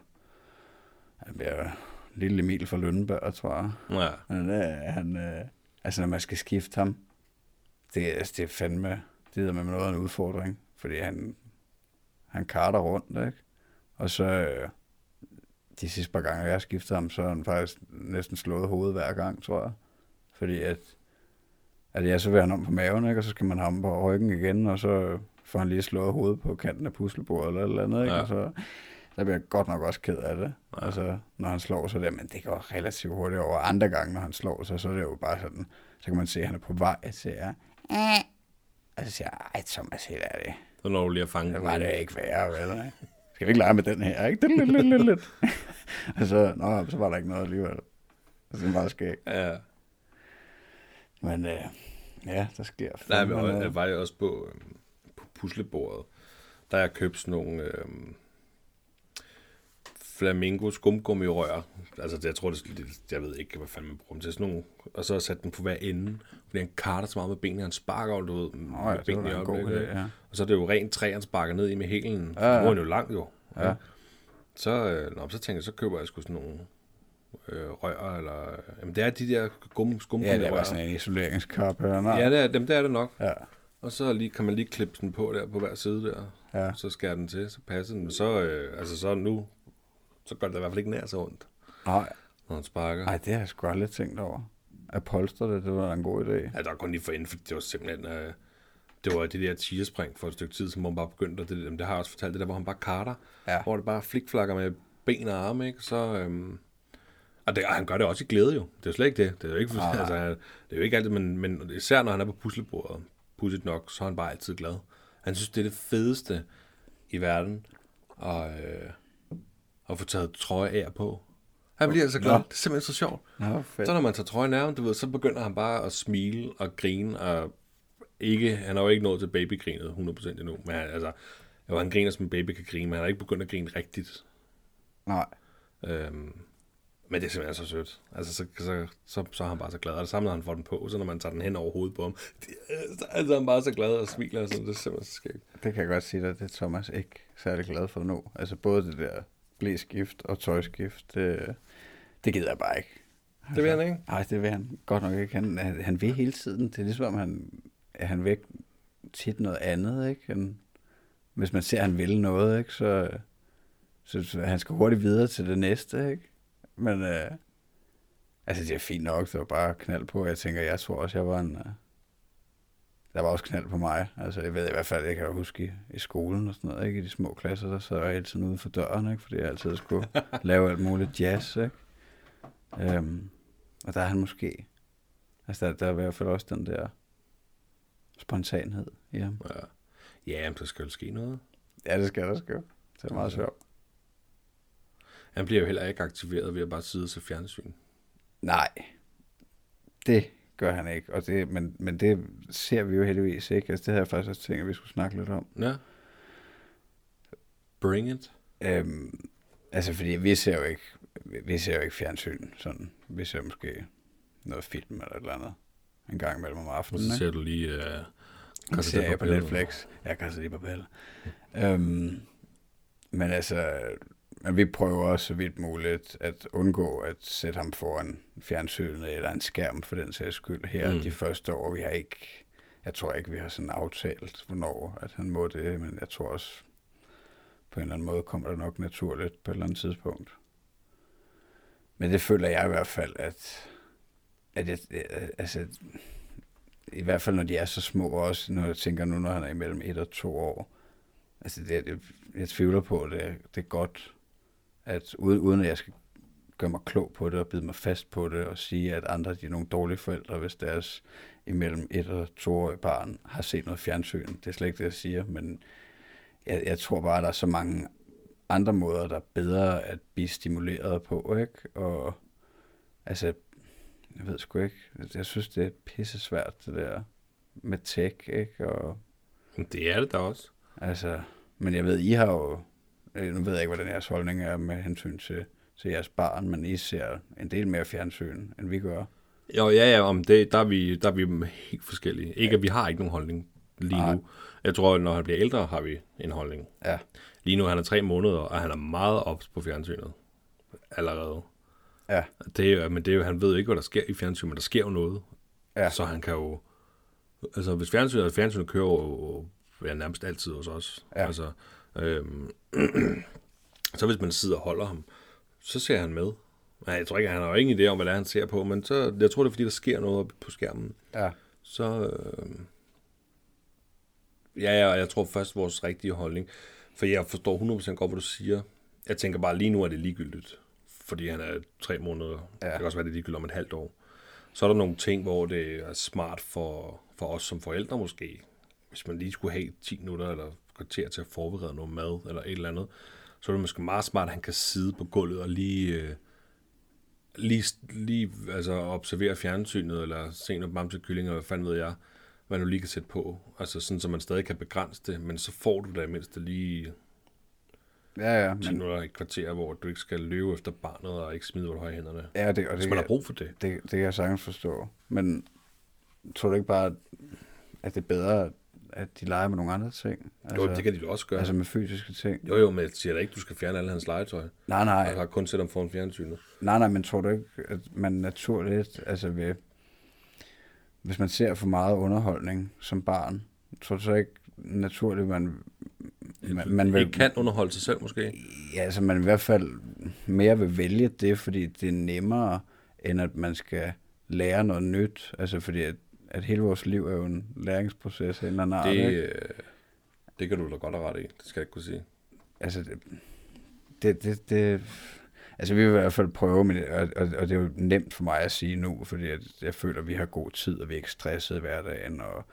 Han bliver lille Emil fra Lønneberg, tror jeg. Ja. Men øh, han, øh, altså, når man skal skifte ham, det, er- altså, det er fandme, det er med noget af en udfordring, fordi han, han karter rundt, ikke? Og så øh, de sidste par gange, jeg har skiftet ham, så har han faktisk næsten slået hovedet hver gang, tror jeg. Fordi at, at ja, så vil han om på maven, ikke? Og så skal man ham på ryggen igen, og så får han lige slået hovedet på kanten af puslebordet eller et eller andet, ikke? Ja. Og så, der bliver jeg godt nok også ked af det. Ja. Altså, når han slår sig der, men det går relativt hurtigt over. Andre gange, når han slår sig, så er det jo bare sådan, så kan man se, at han er på vej til at... Og så siger jeg, ej Thomas, helt ærligt, Så når du lige har fanget det var det ikke værre, vel? Skal vi ikke lege med den her, ikke? Lidt, lidt, lidt, lidt. og så, nå, så var der ikke noget alligevel. Så det meget skægt. Ja. Men øh, ja, der sker Nej, men jeg var jo også på, øhm, på puslebordet. Der har jeg købt sådan nogle øhm, flamingo skumgummirør. Altså, det, jeg tror, det, det, jeg ved ikke, hvad fanden man bruger dem til. Sådan nogle, og så sat den på hver ende. Fordi han karter så meget med benene. Han sparker jo, du ved, Nå med ja, det var da en god øjeblikket, ikke? ja. Og så er det jo rent træ, han sparker ned i med hælen. Ja, Ja, ja. Nu er han jo lang, jo. Ja. Så, øh, nå, så tænker jeg, så køber jeg sgu sådan nogle øh, rør, eller... Jamen, det er de der gum, Ja, skumgummirør. det var sådan en. Nej. Ja, det er, dem der er det nok. ja. Og så lige, kan man lige klippe den på der på hver side der. Ja. Så skærer den til, så passer den. Så, øh, altså så nu, så gør det i hvert fald ikke nær så ondt, Nej, når han sparker. Ej, det har jeg sgu aldrig tænkt over. At polstre det, det var en god idé. Ja, der er kun lige for inden, for det var simpelthen... Øh, det var det der tierspring for et stykke tid, som man bare begyndte, og det, det har jeg også fortalt, det der, hvor han bare karter, Ja. hvor det bare flikflakker med ben og arme, ikke? Så, øhm, og, det, og han gør det også i glæde jo. Det er jo slet ikke det. Det er jo ikke, Nej. altså, det er jo ikke altid, men, men især når han er på puslebordet, pudsigt nok, så er han bare altid glad. Han synes, det er det fedeste i verden, at, øh, at få taget trøje af på. Han bliver altså glad. Det er simpelthen så sjovt. Nå, fedt. Så når man tager trøjen af, du ved, så begynder han bare at smile og grine, og ikke, han har jo ikke nået til babygrinet 100% endnu, men han, altså, jo, han griner som en baby kan grine, men han har ikke begyndt at grine rigtigt. Nej. Øhm, men det er simpelthen så sødt. Altså, så, så, så, så er han bare så glad. Og det samme, når han får den på, så når man tager den hen over hovedet på ham, det, så er han bare så glad og smiler. Og sådan. Det er simpelthen så skægt. Det kan jeg godt sige dig, det er Thomas ikke særlig glad for nu. Altså både det der blæskift og tøjskift, det, det gider jeg bare ikke. Det vil han ikke. Nej, det vil han godt nok ikke. Han, han, han vil hele tiden. Det er ligesom, om han, han vil tit noget andet, ikke? End, hvis man ser, at han vil noget, ikke? Så, så, så han skal hurtigt videre til det næste, ikke? Men øh, altså, det er fint nok. Var bare knald på. Jeg tænker, jeg tror også, jeg var en, øh, der var også knald på mig. Altså, jeg ved i hvert fald, jeg kan jo huske i, i skolen og sådan noget, ikke? I de små klasser, der sad jeg hele tiden ude for døren, ikke? Fordi jeg altid skulle lave alt muligt jazz, ikke? Øhm, og der er han måske... Altså, der, der er i hvert fald også den der spontanhed i ham. Ja, ja men der skal jo ske noget. Ja, det skal der sgu. Det er meget sjovt. Han bliver jo heller ikke aktiveret ved at bare sidde til fjernsyn. Nej, det gør han ikke. Og det, men, men det ser vi jo heldigvis ikke. Altså, det havde jeg faktisk også tænkt, at vi skulle snakke lidt om. Ja. Bring it. Øhm, altså, fordi vi ser jo ikke, vi ser jo ikke fjernsyn sådan. Vi ser måske noget film eller et eller andet en gang imellem om aftenen. så ikke? ser du lige... Uh, En Casa serie de på. Netflix. Jeg kan altså lige Papel. øhm, men altså, men vi prøver så vidt muligt at undgå at sætte ham foran fjernsynet eller en skærm for den sags skyld her Mm. de første år. Vi har ikke, jeg tror ikke, vi har sådan aftalt, hvornår at han må det, men jeg tror også, på en eller anden måde kommer det nok naturligt på et eller andet tidspunkt. Men det føler jeg i hvert fald, at, at jeg, altså, i hvert fald når de er så små også, når jeg tænker nu, når han er imellem et og to år, altså det, det, jeg tvivler på, at det, det er godt, at uden, uden at jeg skal gøre mig klog på det og bide mig fast på det og sige, at andre de er nogle dårlige forældre, hvis deres imellem et og to barn har set noget fjernsyn. Det er slet ikke det, jeg siger, men jeg, jeg tror bare, at der er så mange andre måder, der er bedre at blive stimuleret på, ikke? Og altså, jeg ved sgu ikke, jeg synes, det er pisse svært, det der med tech, ikke? Og Det er det da også. Altså, men jeg ved, I har jo, øh, nu ved jeg ikke, hvordan jeres holdning er med hensyn til, til jeres barn, men I ser en del mere fjernsyn, end vi gør. Jo, ja, ja, om det, der, er vi, der er vi helt forskellige. Ikke, at vi har ikke nogen holdning lige Nej. nu. Jeg tror, at når han bliver ældre, har vi en holdning. Ja, Lige nu han er tre måneder, og han er meget ops på fjernsynet. Allerede. ja, Det er, men det er jo, han ved ikke, hvad der sker i fjernsyn, men der sker jo noget. ja, Så han kan jo... Altså, hvis fjernsynet, fjernsynet kører jo ja, nærmest altid hos os. Ja. Altså, øhm, så hvis man sidder og holder ham, så ser han med. Nej, jeg tror ikke, han har jo ingen idé om, hvad det er, han ser på, men så, jeg tror, det er, fordi der sker noget oppe på skærmen. ja, Så, øh, ja, ja, jeg tror først vores rigtige holdning, for jeg forstår 100% godt, hvad du siger. Jeg tænker bare, lige nu er det ligegyldigt, fordi han er tre måneder. Ja. Det kan også være, det er ligegyldigt om et halvt år. Så er der nogle ting, hvor det er smart for, for os som forældre måske, hvis man lige skulle have 10 minutter eller kvarter til at forberede noget mad eller et eller andet, så er det måske meget smart, at han kan sidde på gulvet og lige, øh, lige, lige altså observere fjernsynet, eller se noget bamse kylling, eller hvad fanden ved jeg, hvad du lige kan sætte på. Altså sådan, så man stadig kan begrænse det, men så får du da mindst lige ja, ja, 10 men, minutter et kvarter, hvor du ikke skal løbe efter barnet og ikke smide, hvad du har i hænderne. ja det, og det, man har brug for det. det, det kan jeg sagtens forstå. Men tror du ikke bare, at det er bedre, at de leger med nogle andre ting? Jo, det kan de jo også gøre. Altså med fysiske ting? Jo, jo, men jeg siger da ikke, du skal fjerne alle hans legetøj. Nej, nej, har kun sætte ham foran fjernsynet. Nej, nej, men tror du ikke, at man naturligt, altså ved, hvis man ser for meget underholdning som barn, tror du så ikke naturligt, man, man, man vil, Ikke kan underholde sig selv, måske. ja, altså man i hvert fald mere vil vælge det, fordi det er nemmere, end at man skal lære noget nyt, altså fordi at, at hele vores liv er jo en læringsproces af en eller anden art, Det, ikke? øh, det kan du da godt have ret i. Det skal jeg ikke kunne sige. altså, det, det, det, det altså vi vil i hvert fald prøve, men, og, og, og det er jo nemt for mig at sige nu, fordi at jeg føler, at vi har god tid, og vi er ikke stresset i hverdagen, og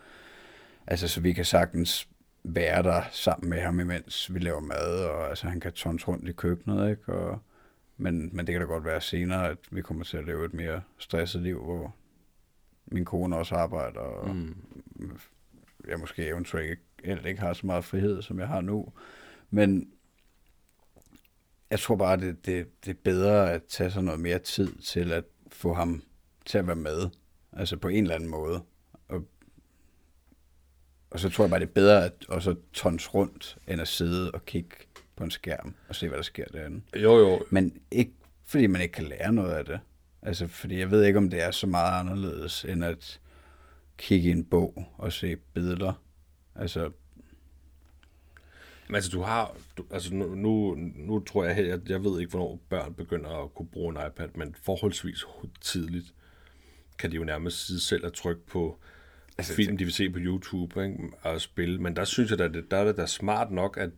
altså, så vi kan sagtens være der sammen med ham, imens vi laver mad, og altså, han kan tonse rundt i køkkenet, ikke? Og, men, men det kan da godt være senere, at vi kommer til at leve et mere stresset liv, hvor min kone også arbejder, og Mm. jeg måske eventuelt ikke, ikke har så meget frihed, som jeg har nu. Men jeg tror bare, det, det, det er bedre at tage sig noget mere tid til at få ham til at være med. Altså på en eller anden måde. Og, og så tror jeg bare, det er bedre at også tons rundt, end at sidde og kigge på en skærm og se, hvad der sker derinde. Jo, jo. Men ikke fordi man ikke kan lære noget af det. Altså, fordi jeg ved ikke, om det er så meget anderledes, end at kigge i en bog og se billeder. Altså, Men altså, du har... Du, altså, nu, nu, nu tror jeg, jeg, jeg ved ikke, hvornår børn begynder at kunne bruge en iPad, men forholdsvis tidligt kan de jo nærmest sidde selv og trykke på altså, film, de vil se på YouTube ikke? og spille. Men der synes jeg, at det, der er det da smart nok, at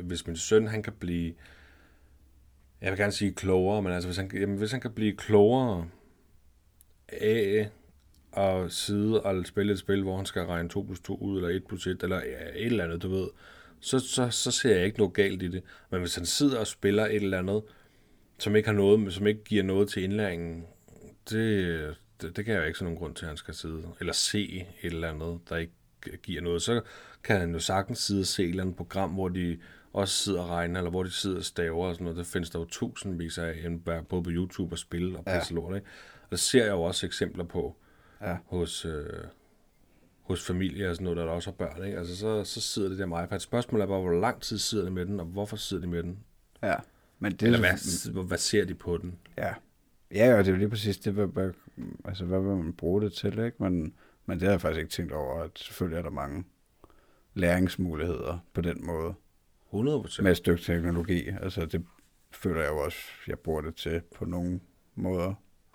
hvis min søn han kan blive, jeg vil gerne sige klogere, men altså hvis han, jamen, hvis han kan blive klogere af at sidde og spille et spil, hvor han skal regne 2 plus 2 ud, eller 1 plus 1, eller et eller andet, du ved, så, så, så ser jeg ikke noget galt i det. Men hvis han sidder og spiller et eller andet, som ikke har noget, som ikke giver noget til indlæringen, det, det, det kan jeg jo ikke så nogen grund til, at han skal sidde, eller se et eller andet, der ikke giver noget. Så kan han jo sagtens sidde og se et eller andet program, hvor de også sidder og regner, eller hvor de sidder og staver og sådan noget. Det findes der jo tusindvis af, både på YouTube og spil og pisse ja. lort, ikke? Og det ser jeg jo også eksempler på ja. hos, øh, hos familier og sådan noget, der, der også har børn, ikke? Altså, så, så sidder det der med iPad. Spørgsmålet er bare, hvor lang tid sidder de med den, og hvorfor sidder de med den? Ja. Men det Eller hvad, hvad ser de på den? Ja. Ja, og det er jo lige præcis det, hvad, hvad, altså, hvad vil man bruge det til, ikke? Men, men det har jeg faktisk ikke tænkt over, at selvfølgelig er der mange læringsmuligheder på den måde. 100%. Med et stykke teknologi. Altså, det føler jeg jo også, jeg bruger det til på nogle måder.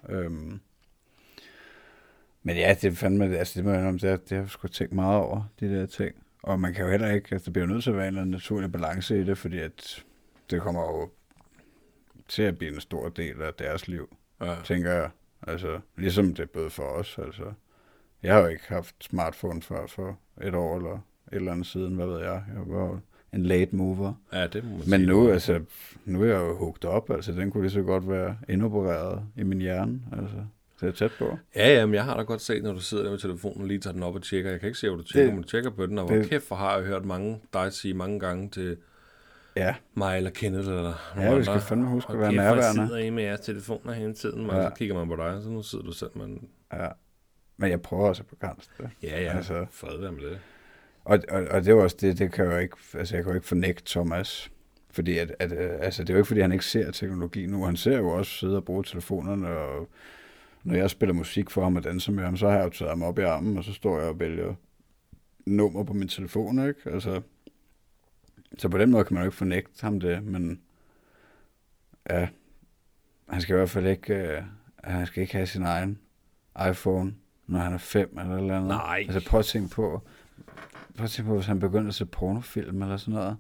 Øhm. Men ja, det er fandme, altså det må jeg om, det, det har jeg sgu tænkt meget over, de der ting. Og man kan jo heller ikke, altså der bliver nødt til at være en naturlig balance i det, fordi at det kommer jo til at blive en stor del af deres liv, ja. tænker jeg. Altså, ligesom det er både for os, altså. Jeg har jo ikke haft smartphone før for et år eller et eller andet siden, hvad ved jeg. Jeg var en late mover. Ja, det må man Men nu, altså, nu er jeg jo hugt op, altså den kunne lige så godt være indopereret i min hjerne, altså. Så er tæt på. Ja, ja, men jeg har da godt set, når du sidder der med telefonen og lige tager den op og tjekker. Jeg kan ikke se, hvor du tjekker, det, men du tjekker på den, og hvor kæft, for har jeg hørt mange dig sige mange gange til ja. mig eller Kenneth eller Ja, vi skal fandme huske at være nærværende. Og sidder I med jeres telefoner hele tiden, og ja. så kigger man på dig, så nu sidder du selv, man... Ja, men jeg prøver også at begrænse det. Ja, ja, altså, fred være med det. Og, og, og det var også det, det kan jeg jo ikke, altså jeg kan jo ikke fornægte Thomas, fordi at, at, altså det er jo ikke, fordi han ikke ser teknologi nu. Han ser jo også sidde og bruge telefonerne, og når jeg spiller musik for ham og danser med ham, så har jeg jo taget ham op i armen, og så står jeg og vælger nummer på min telefon, ikke? Altså, så på den måde kan man jo ikke fornægte ham det, men ja, han skal i hvert fald ikke, uh, han skal ikke have sin egen iPhone, når han er fem eller eller andet. Nej. Altså prøv at tænke på, prøv at tænke på, hvis han begynder at se pornofilm eller sådan noget.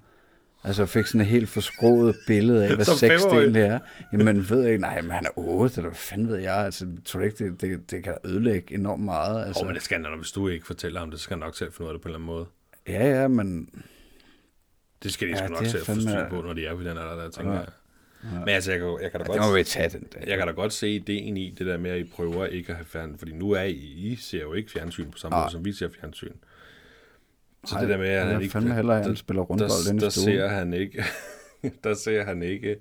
Altså fik sådan et helt forskroet billede af, hvad sex det egentlig er. Jamen ved jeg ikke, nej, men han er 8, eller hvad fanden ved jeg. Altså, tror du ikke, det, det, det kan ødelægge enormt meget. Altså. Oh, men det skal han, hvis du ikke fortæller ham det, så skal han nok selv finde ud af det på en eller anden måde. Ja, ja, men det skal de ja, sgu nok at få styr på, når de er på den alder, der tænker ja. jeg. Ja. Men altså, jeg kan, jeg kan da ja, godt... Det må vi tage den dag. Jeg kan da godt se ideen i det der med, at I prøver ikke at have fjernsyn. Fordi nu er I, I ser jo ikke fjernsyn på samme ja. måde, som vi ser fjernsyn. Så Ej, det der med, at han ikke... fandme hellere, han spiller rundbold i Der ser han ikke... der ser han ikke...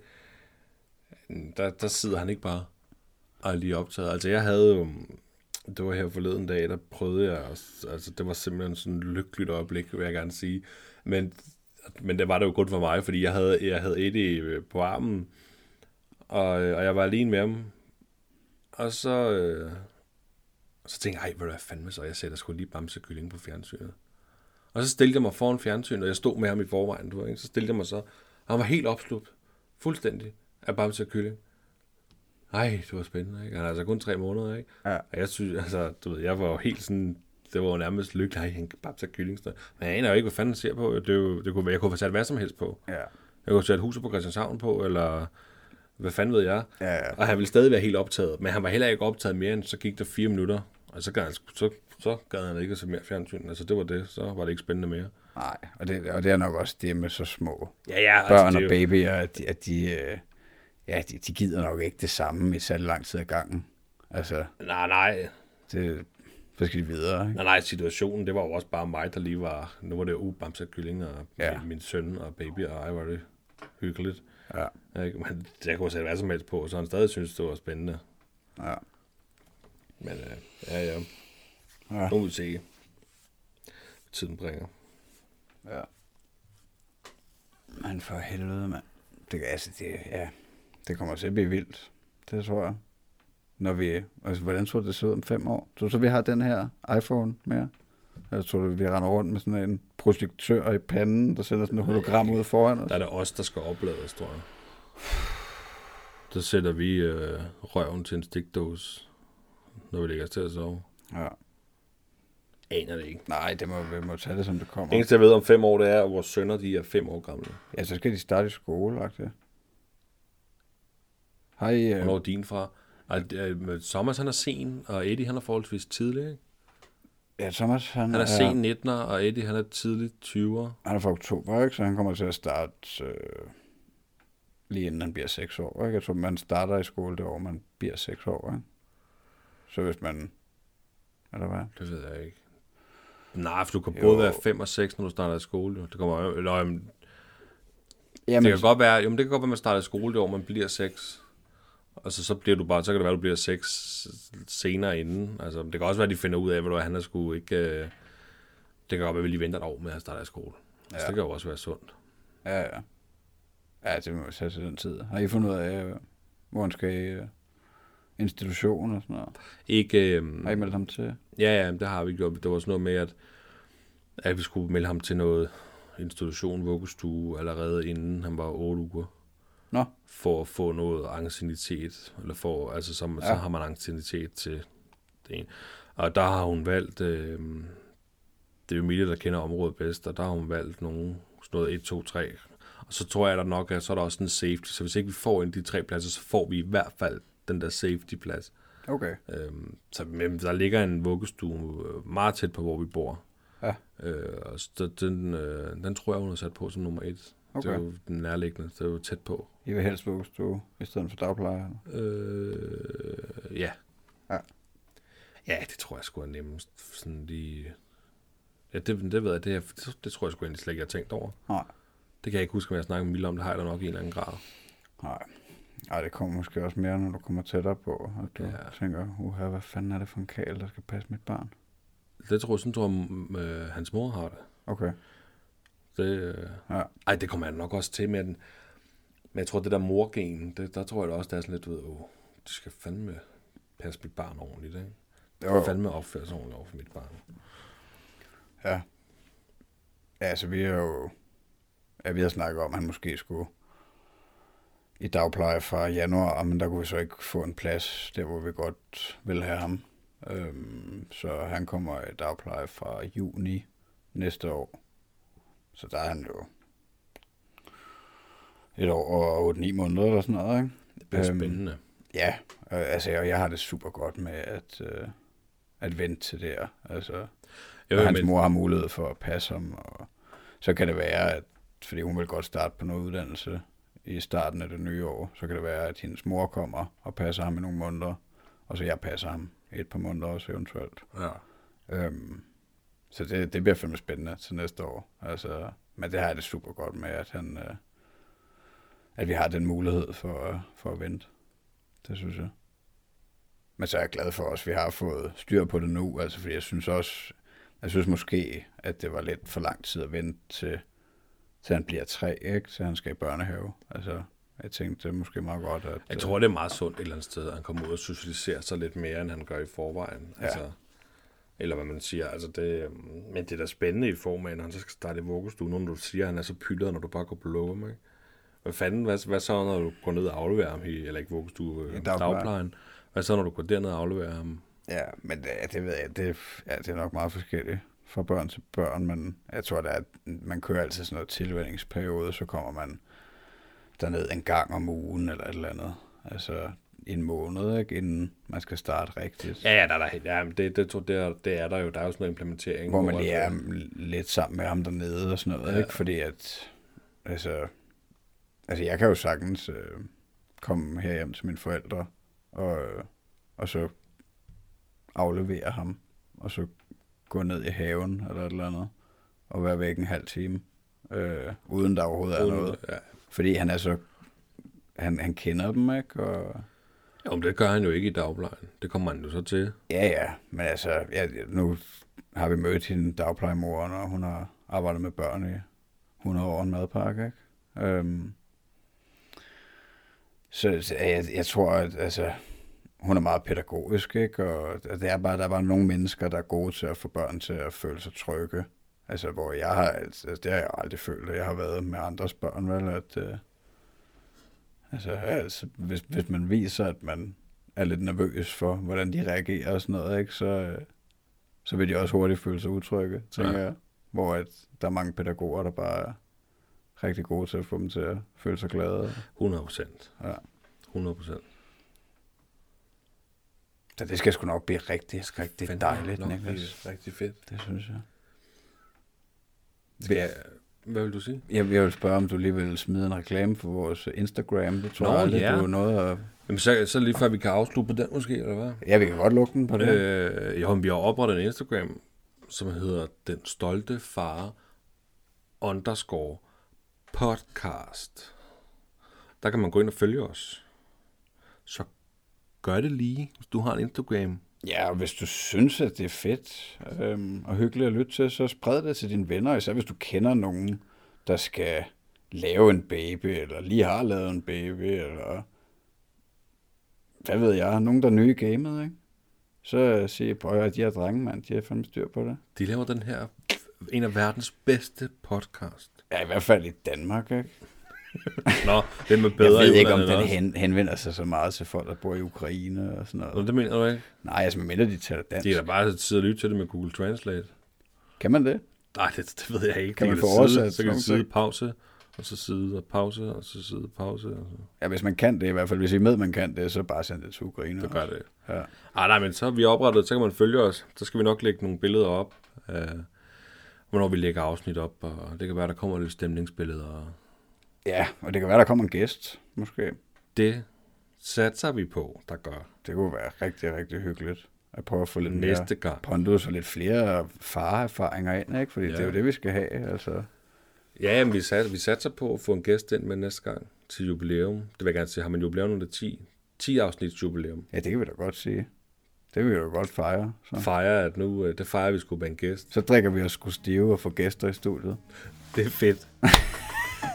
Der, der sidder han ikke bare og lige optaget. Altså, jeg havde jo... Det var her forleden dag, der prøvede jeg... Altså, det var simpelthen sådan et lykkeligt øjeblik, vil jeg gerne sige. Men men det var det jo godt for mig, fordi jeg havde, jeg havde Eddie øh, på armen, og, og jeg var alene med ham. Og så, øh, så tænkte jeg, ej, hvad fanden så? Jeg sætter sgu lige bamsekylling på fjernsynet. Og så stillede jeg mig foran fjernsynet, og jeg stod med ham i forvejen, du ved, ikke? så stillede jeg mig så, og han var helt opslugt, fuldstændig, af bamsekylling. Ej, det var spændende, ikke? Han er altså kun tre måneder, ikke? Ja. Og jeg synes, altså, du ved, jeg var jo helt sådan det var jo nærmest lykkelig, at han bare tage kylling. Men jeg aner jo ikke, hvad fanden han ser på. Det, jo, det kunne, jeg kunne have sat hvad som helst på. Ja. Jeg kunne sat huset på Christianshavn på, eller hvad fanden ved jeg. Ja, ja. Og han ville stadig være helt optaget. Men han var heller ikke optaget mere, end så gik der fire minutter. Og så gad han, så, så gad han ikke se mere fjernsyn. Altså det var det. Så var det ikke spændende mere. Nej, og det, og det er nok også det med så små ja, ja, altså, børn altså, og babyer, at de, at de, øh, ja, de, de gider nok ikke det samme i så lang tid ad gangen. Altså, nej, nej. Det, så skal de videre. Ikke? Nej, nej, situationen, det var jo også bare mig, der lige var, nu var det jo Bamse Kylling og ja. min, min søn og baby, og ej, var det hyggeligt. Ja. Ikke? Men jeg kunne sætte hvad som helst på, så han stadig synes, det var spændende. Ja. Men øh, ja, ja. ja. Nu må vi se, hvad tiden bringer. Ja. Men for helvede, mand. Det, altså, det, ja, det kommer til at blive vildt. Det tror jeg når vi, altså, hvordan tror du, det ser ud om fem år? Tror du så, vi har den her iPhone mere? Jeg tror vi render rundt med sådan en projektør i panden, der sender sådan et hologram ud foran os? Der er det os, der skal oplades, tror jeg. Så sætter vi øh, røven til en stikdåse, når vi ligger til at sove. Ja. aner det ikke. Nej, det må, vi må tage det, som det kommer. Eneste, jeg ved om fem år, det er, at vores sønner, de er fem år gamle. Ja, så skal de starte i skole, lagt det. I... Øh, Hvornår er din fra? Det Thomas, han er sen, og Eddie, han er forholdsvis tidlig, ikke? ja, Thomas, han, Han er sen 19'er, og Eddie, han er tidligt 20'er. Han er fra oktober, ikke? Så han kommer til at starte øh, lige inden han bliver 6 år, ikke? Jeg tror, man starter i skole det år, man bliver 6 år, ikke? Så hvis man... Eller hvad? Det ved jeg ikke. Nej, for du kan Jo. både være 5 og 6, når du starter i skole. jo. Det, kommer, jo- eller, jamen, Jamen, det kan godt være, jamen, det kan godt være, at man starter i skole det år, man bliver 6. Og så, så bliver du bare, så kan det være, at du bliver 6 senere inden. Altså, det kan også være, at de finder ud af, at han er sgu ikke... Øh, det kan godt være, at vi lige venter et år med at starte i skole. Ja. Så Ja. det kan jo også være sundt. Ja, ja. Ja, det må vi tage til den tid. Har I fundet ud af, øh, hvor han skal i øh, institution og sådan noget? Ikke, øh, Har I meldt ham til? Ja, ja, det har vi gjort. Det var sådan noget med, at, at vi skulle melde ham til noget institution, vuggestue, allerede inden han var 8 uger. Nå. For at få noget angstinitet, eller for, altså som, ja. så har man angstinitet til det ene. Og der har hun valgt, øh, det er jo Emilie, der kender området bedst, og der har hun valgt nogle, sådan noget 1, 2, 3. Og så tror jeg, der nok er, så er der også en safety, så hvis ikke vi får en af de tre pladser, så får vi i hvert fald den der safety-plads. Okay. Øhm, så men der ligger en vuggestue øh, meget tæt på, hvor vi bor. Ja. Øh, og så den, øh, den tror jeg, hun har sat på som nummer et. Okay. Det er jo den nærliggende, det er jo tæt på. I vil helst vuggestue i stedet for dagpleje? Øh, ja. Ja. Ja, det tror jeg sgu er nemmest. Sådan lige... Ja, det, det ved jeg, det, det, det tror jeg sgu egentlig slet ikke, jeg har tænkt over. Nej. Det kan jeg ikke huske, om jeg snakker med Mille om. Det har jeg da nok i en eller anden grad. Nej. Ej, det kommer måske også mere, når du kommer tættere på, at du Ja. tænker, uha, hvad fanden er det for en kæl, der skal passe mit barn? Det tror jeg, sådan tror øh, hans mor har det. Okay. Det, øh... Ja. Ej, det kommer jeg nok også til med den. Men jeg tror, det der morgen, det, der tror jeg da også, det er sådan lidt, du ved, åh, de skal fandme passe mit barn ordentligt, ikke? De Jo, skal fandme opføre sig ordentligt over for mit barn. Ja. Ja, altså vi har jo... Ja, vi har snakket om, at han måske skulle i dagpleje fra januar, men der kunne vi så ikke få en plads, der hvor vi godt vil have ham. Øhm, så han kommer i dagpleje fra juni næste år. Så der er han jo et år og 8-9 måneder eller sådan noget, ikke? Det bliver Øhm, spændende. Ja, øh, altså og jeg har det super godt med at, øh, at vente til det her. Altså, Jo, hans men- mor har mulighed for at passe ham, og så kan det være, at fordi hun vil godt starte på noget uddannelse i starten af det nye år, så kan det være, at hendes mor kommer og passer ham i nogle måneder, og så jeg passer ham et par måneder også eventuelt. Ja. Øhm, så det, det bliver fandme spændende til næste år. Altså, men det har jeg det super godt med, at, han, øh, at vi har den mulighed for, øh, for at vente. Det synes jeg. Men så er jeg glad for også, at vi har fået styr på det nu, altså fordi jeg synes også, jeg synes måske, at det var lidt for lang tid at vente til, til han bliver tre, ikke? Til han skal i børnehave. Altså, jeg tænkte, det er måske meget godt, at... Jeg tror, det er meget sundt et eller andet sted, at han kommer ud og socialiserer sig lidt mere, end han gør i forvejen. Ja. Altså, eller hvad man siger. Altså det, øhm, men det er da spændende i form af, når han så skal starte i vuggestue, når du siger, at han er så pyldet, når du bare går på lokum, ikke? Hvad fanden, hvad, hvad så, når du går ned og afleverer ham i, eller ikke vuggestue, øh, dagplejen? Hvad så, når du går derned og afleverer ham? Ja, men det, det ved jeg, det, ja, det er nok meget forskelligt fra børn til børn, men jeg tror, at man kører altid sådan noget tilvændingsperiode, så kommer man derned en gang om ugen eller et eller andet. Altså en måned, ikke, inden man skal starte rigtigt. Ja, ja, der er der, ja det, det, det, det, er, det er der jo. Der er jo sådan noget implementering. hvor man lige at, er øh, lidt sammen med ham dernede og sådan noget, Ja. ikke? Fordi at, altså, altså jeg kan jo sagtens øh, komme herhjem til mine forældre, og, øh, og så aflevere ham, og så gå ned i haven eller et eller andet, og være væk en halv time, øh, uden der overhovedet er uden- noget. Ja. Fordi han er så, han, han kender dem, ikke? Og, Jo, men det gør han jo ikke i dagplejen. Det kommer han jo så til. Ja, ja, men altså, ja, nu har vi mødt hende dagplejemoren, og hun har arbejdet med børn i 100 år en madpakke, ikke? Øhm, så så jeg, jeg tror, at altså, hun er meget pædagogisk, ikke? Og det er bare, der er bare nogle mennesker, der er gode til at få børn til at føle sig trygge. Altså, hvor jeg har, altså, det har jeg aldrig følt, at jeg har været med andres børn, vel? At, øh, altså, altså hvis, hvis man viser, at man er lidt nervøs for, hvordan de reagerer og sådan noget, ikke? Så, øh, så vil de også hurtigt føle sig utrygge, tænker ja. jeg. Hvor at der er mange pædagoger, der bare er rigtig gode til at få dem til at føle sig glade. 100 procent. Ja. 100 procent. Så det skal sgu nok blive rigtig, rigtig dejligt, nok Niklas. blive rigtig fedt. Det synes jeg. Hvad, hvad vil du sige? Jeg, jeg vil spørge, om du lige vil smide en reklame for vores Instagram. Det tror Nå, jeg aldrig, ja. du er noget at... Jamen, så, så lige før vi kan afslutte på den måske, eller hvad? Ja, vi kan godt lukke den på det. Øh, jo, vi har oprettet en Instagram, som hedder Den Stolte Far underscore podcast. Der kan man gå ind og følge os. Så gør det lige, hvis du har en Instagram. Ja, og hvis du synes, at det er fedt øhm, og hyggeligt at lytte til, så spred det til dine venner, især hvis du kender nogen, der skal lave en baby, eller lige har lavet en baby, eller hvad ved jeg, nogen, der er nye i gamet, ikke? Så sig, prøv at de her drenge, mand, de har fandme styr på det. De laver den her, en af verdens bedste podcast. Ja, i hvert fald i Danmark, ikke? Nå, den med bedre jeg ved ikke, om den også. hen, henvender sig så meget til folk, der bor i Ukraine og sådan Nå, noget. det mener du ikke? Nej, altså, medmindre de taler dansk. De kan da bare sidde og lytte til det med Google Translate. Kan man det? Nej, det, det ved jeg ikke. Kan man da få oversat Så kan de sidde pause, og så sidde og pause, og så sidde pause. Og så. Ja, hvis man kan det i hvert fald. Hvis I med, man kan det, så bare send det til Ukraine. Så gør det. Ja. Ah, nej, men så er vi oprettet, så kan man følge os. Så skal vi nok lægge nogle billeder op, øh, hvornår vi lægger afsnit op, og det kan være, der kommer lidt stemningsbilleder. Ja, og det kan være, der kommer en gæst, måske. det satser vi på, der gør Det kunne være rigtig, rigtig hyggeligt. At prøve at få lidt næste mere gang. pondus og lidt flere farerfaringer ind, ikke? Fordi ja. Det er jo det, vi skal have, altså. Ja, men vi, sat, vi satser på at få en gæst ind med næste gang til jubilæum. Det vil jeg gerne sige, har man jubilæum nu, det er 10, 10 afsnits jubilæum. Ja, det kan vi da godt sige. Det vil vi da godt fejre. Så, Fejrer, at nu, øh, det fejrer vi sgu med en gæst. så drikker vi os sgu stive og får gæster i studiet. Det er fedt.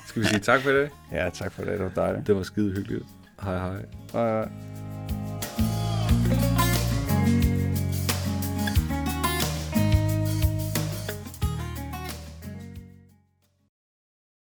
Skal vi sige tak for det? Ja, tak for det. Det var dejligt. Det var skide hyggeligt. Hej hej. Hej, hej.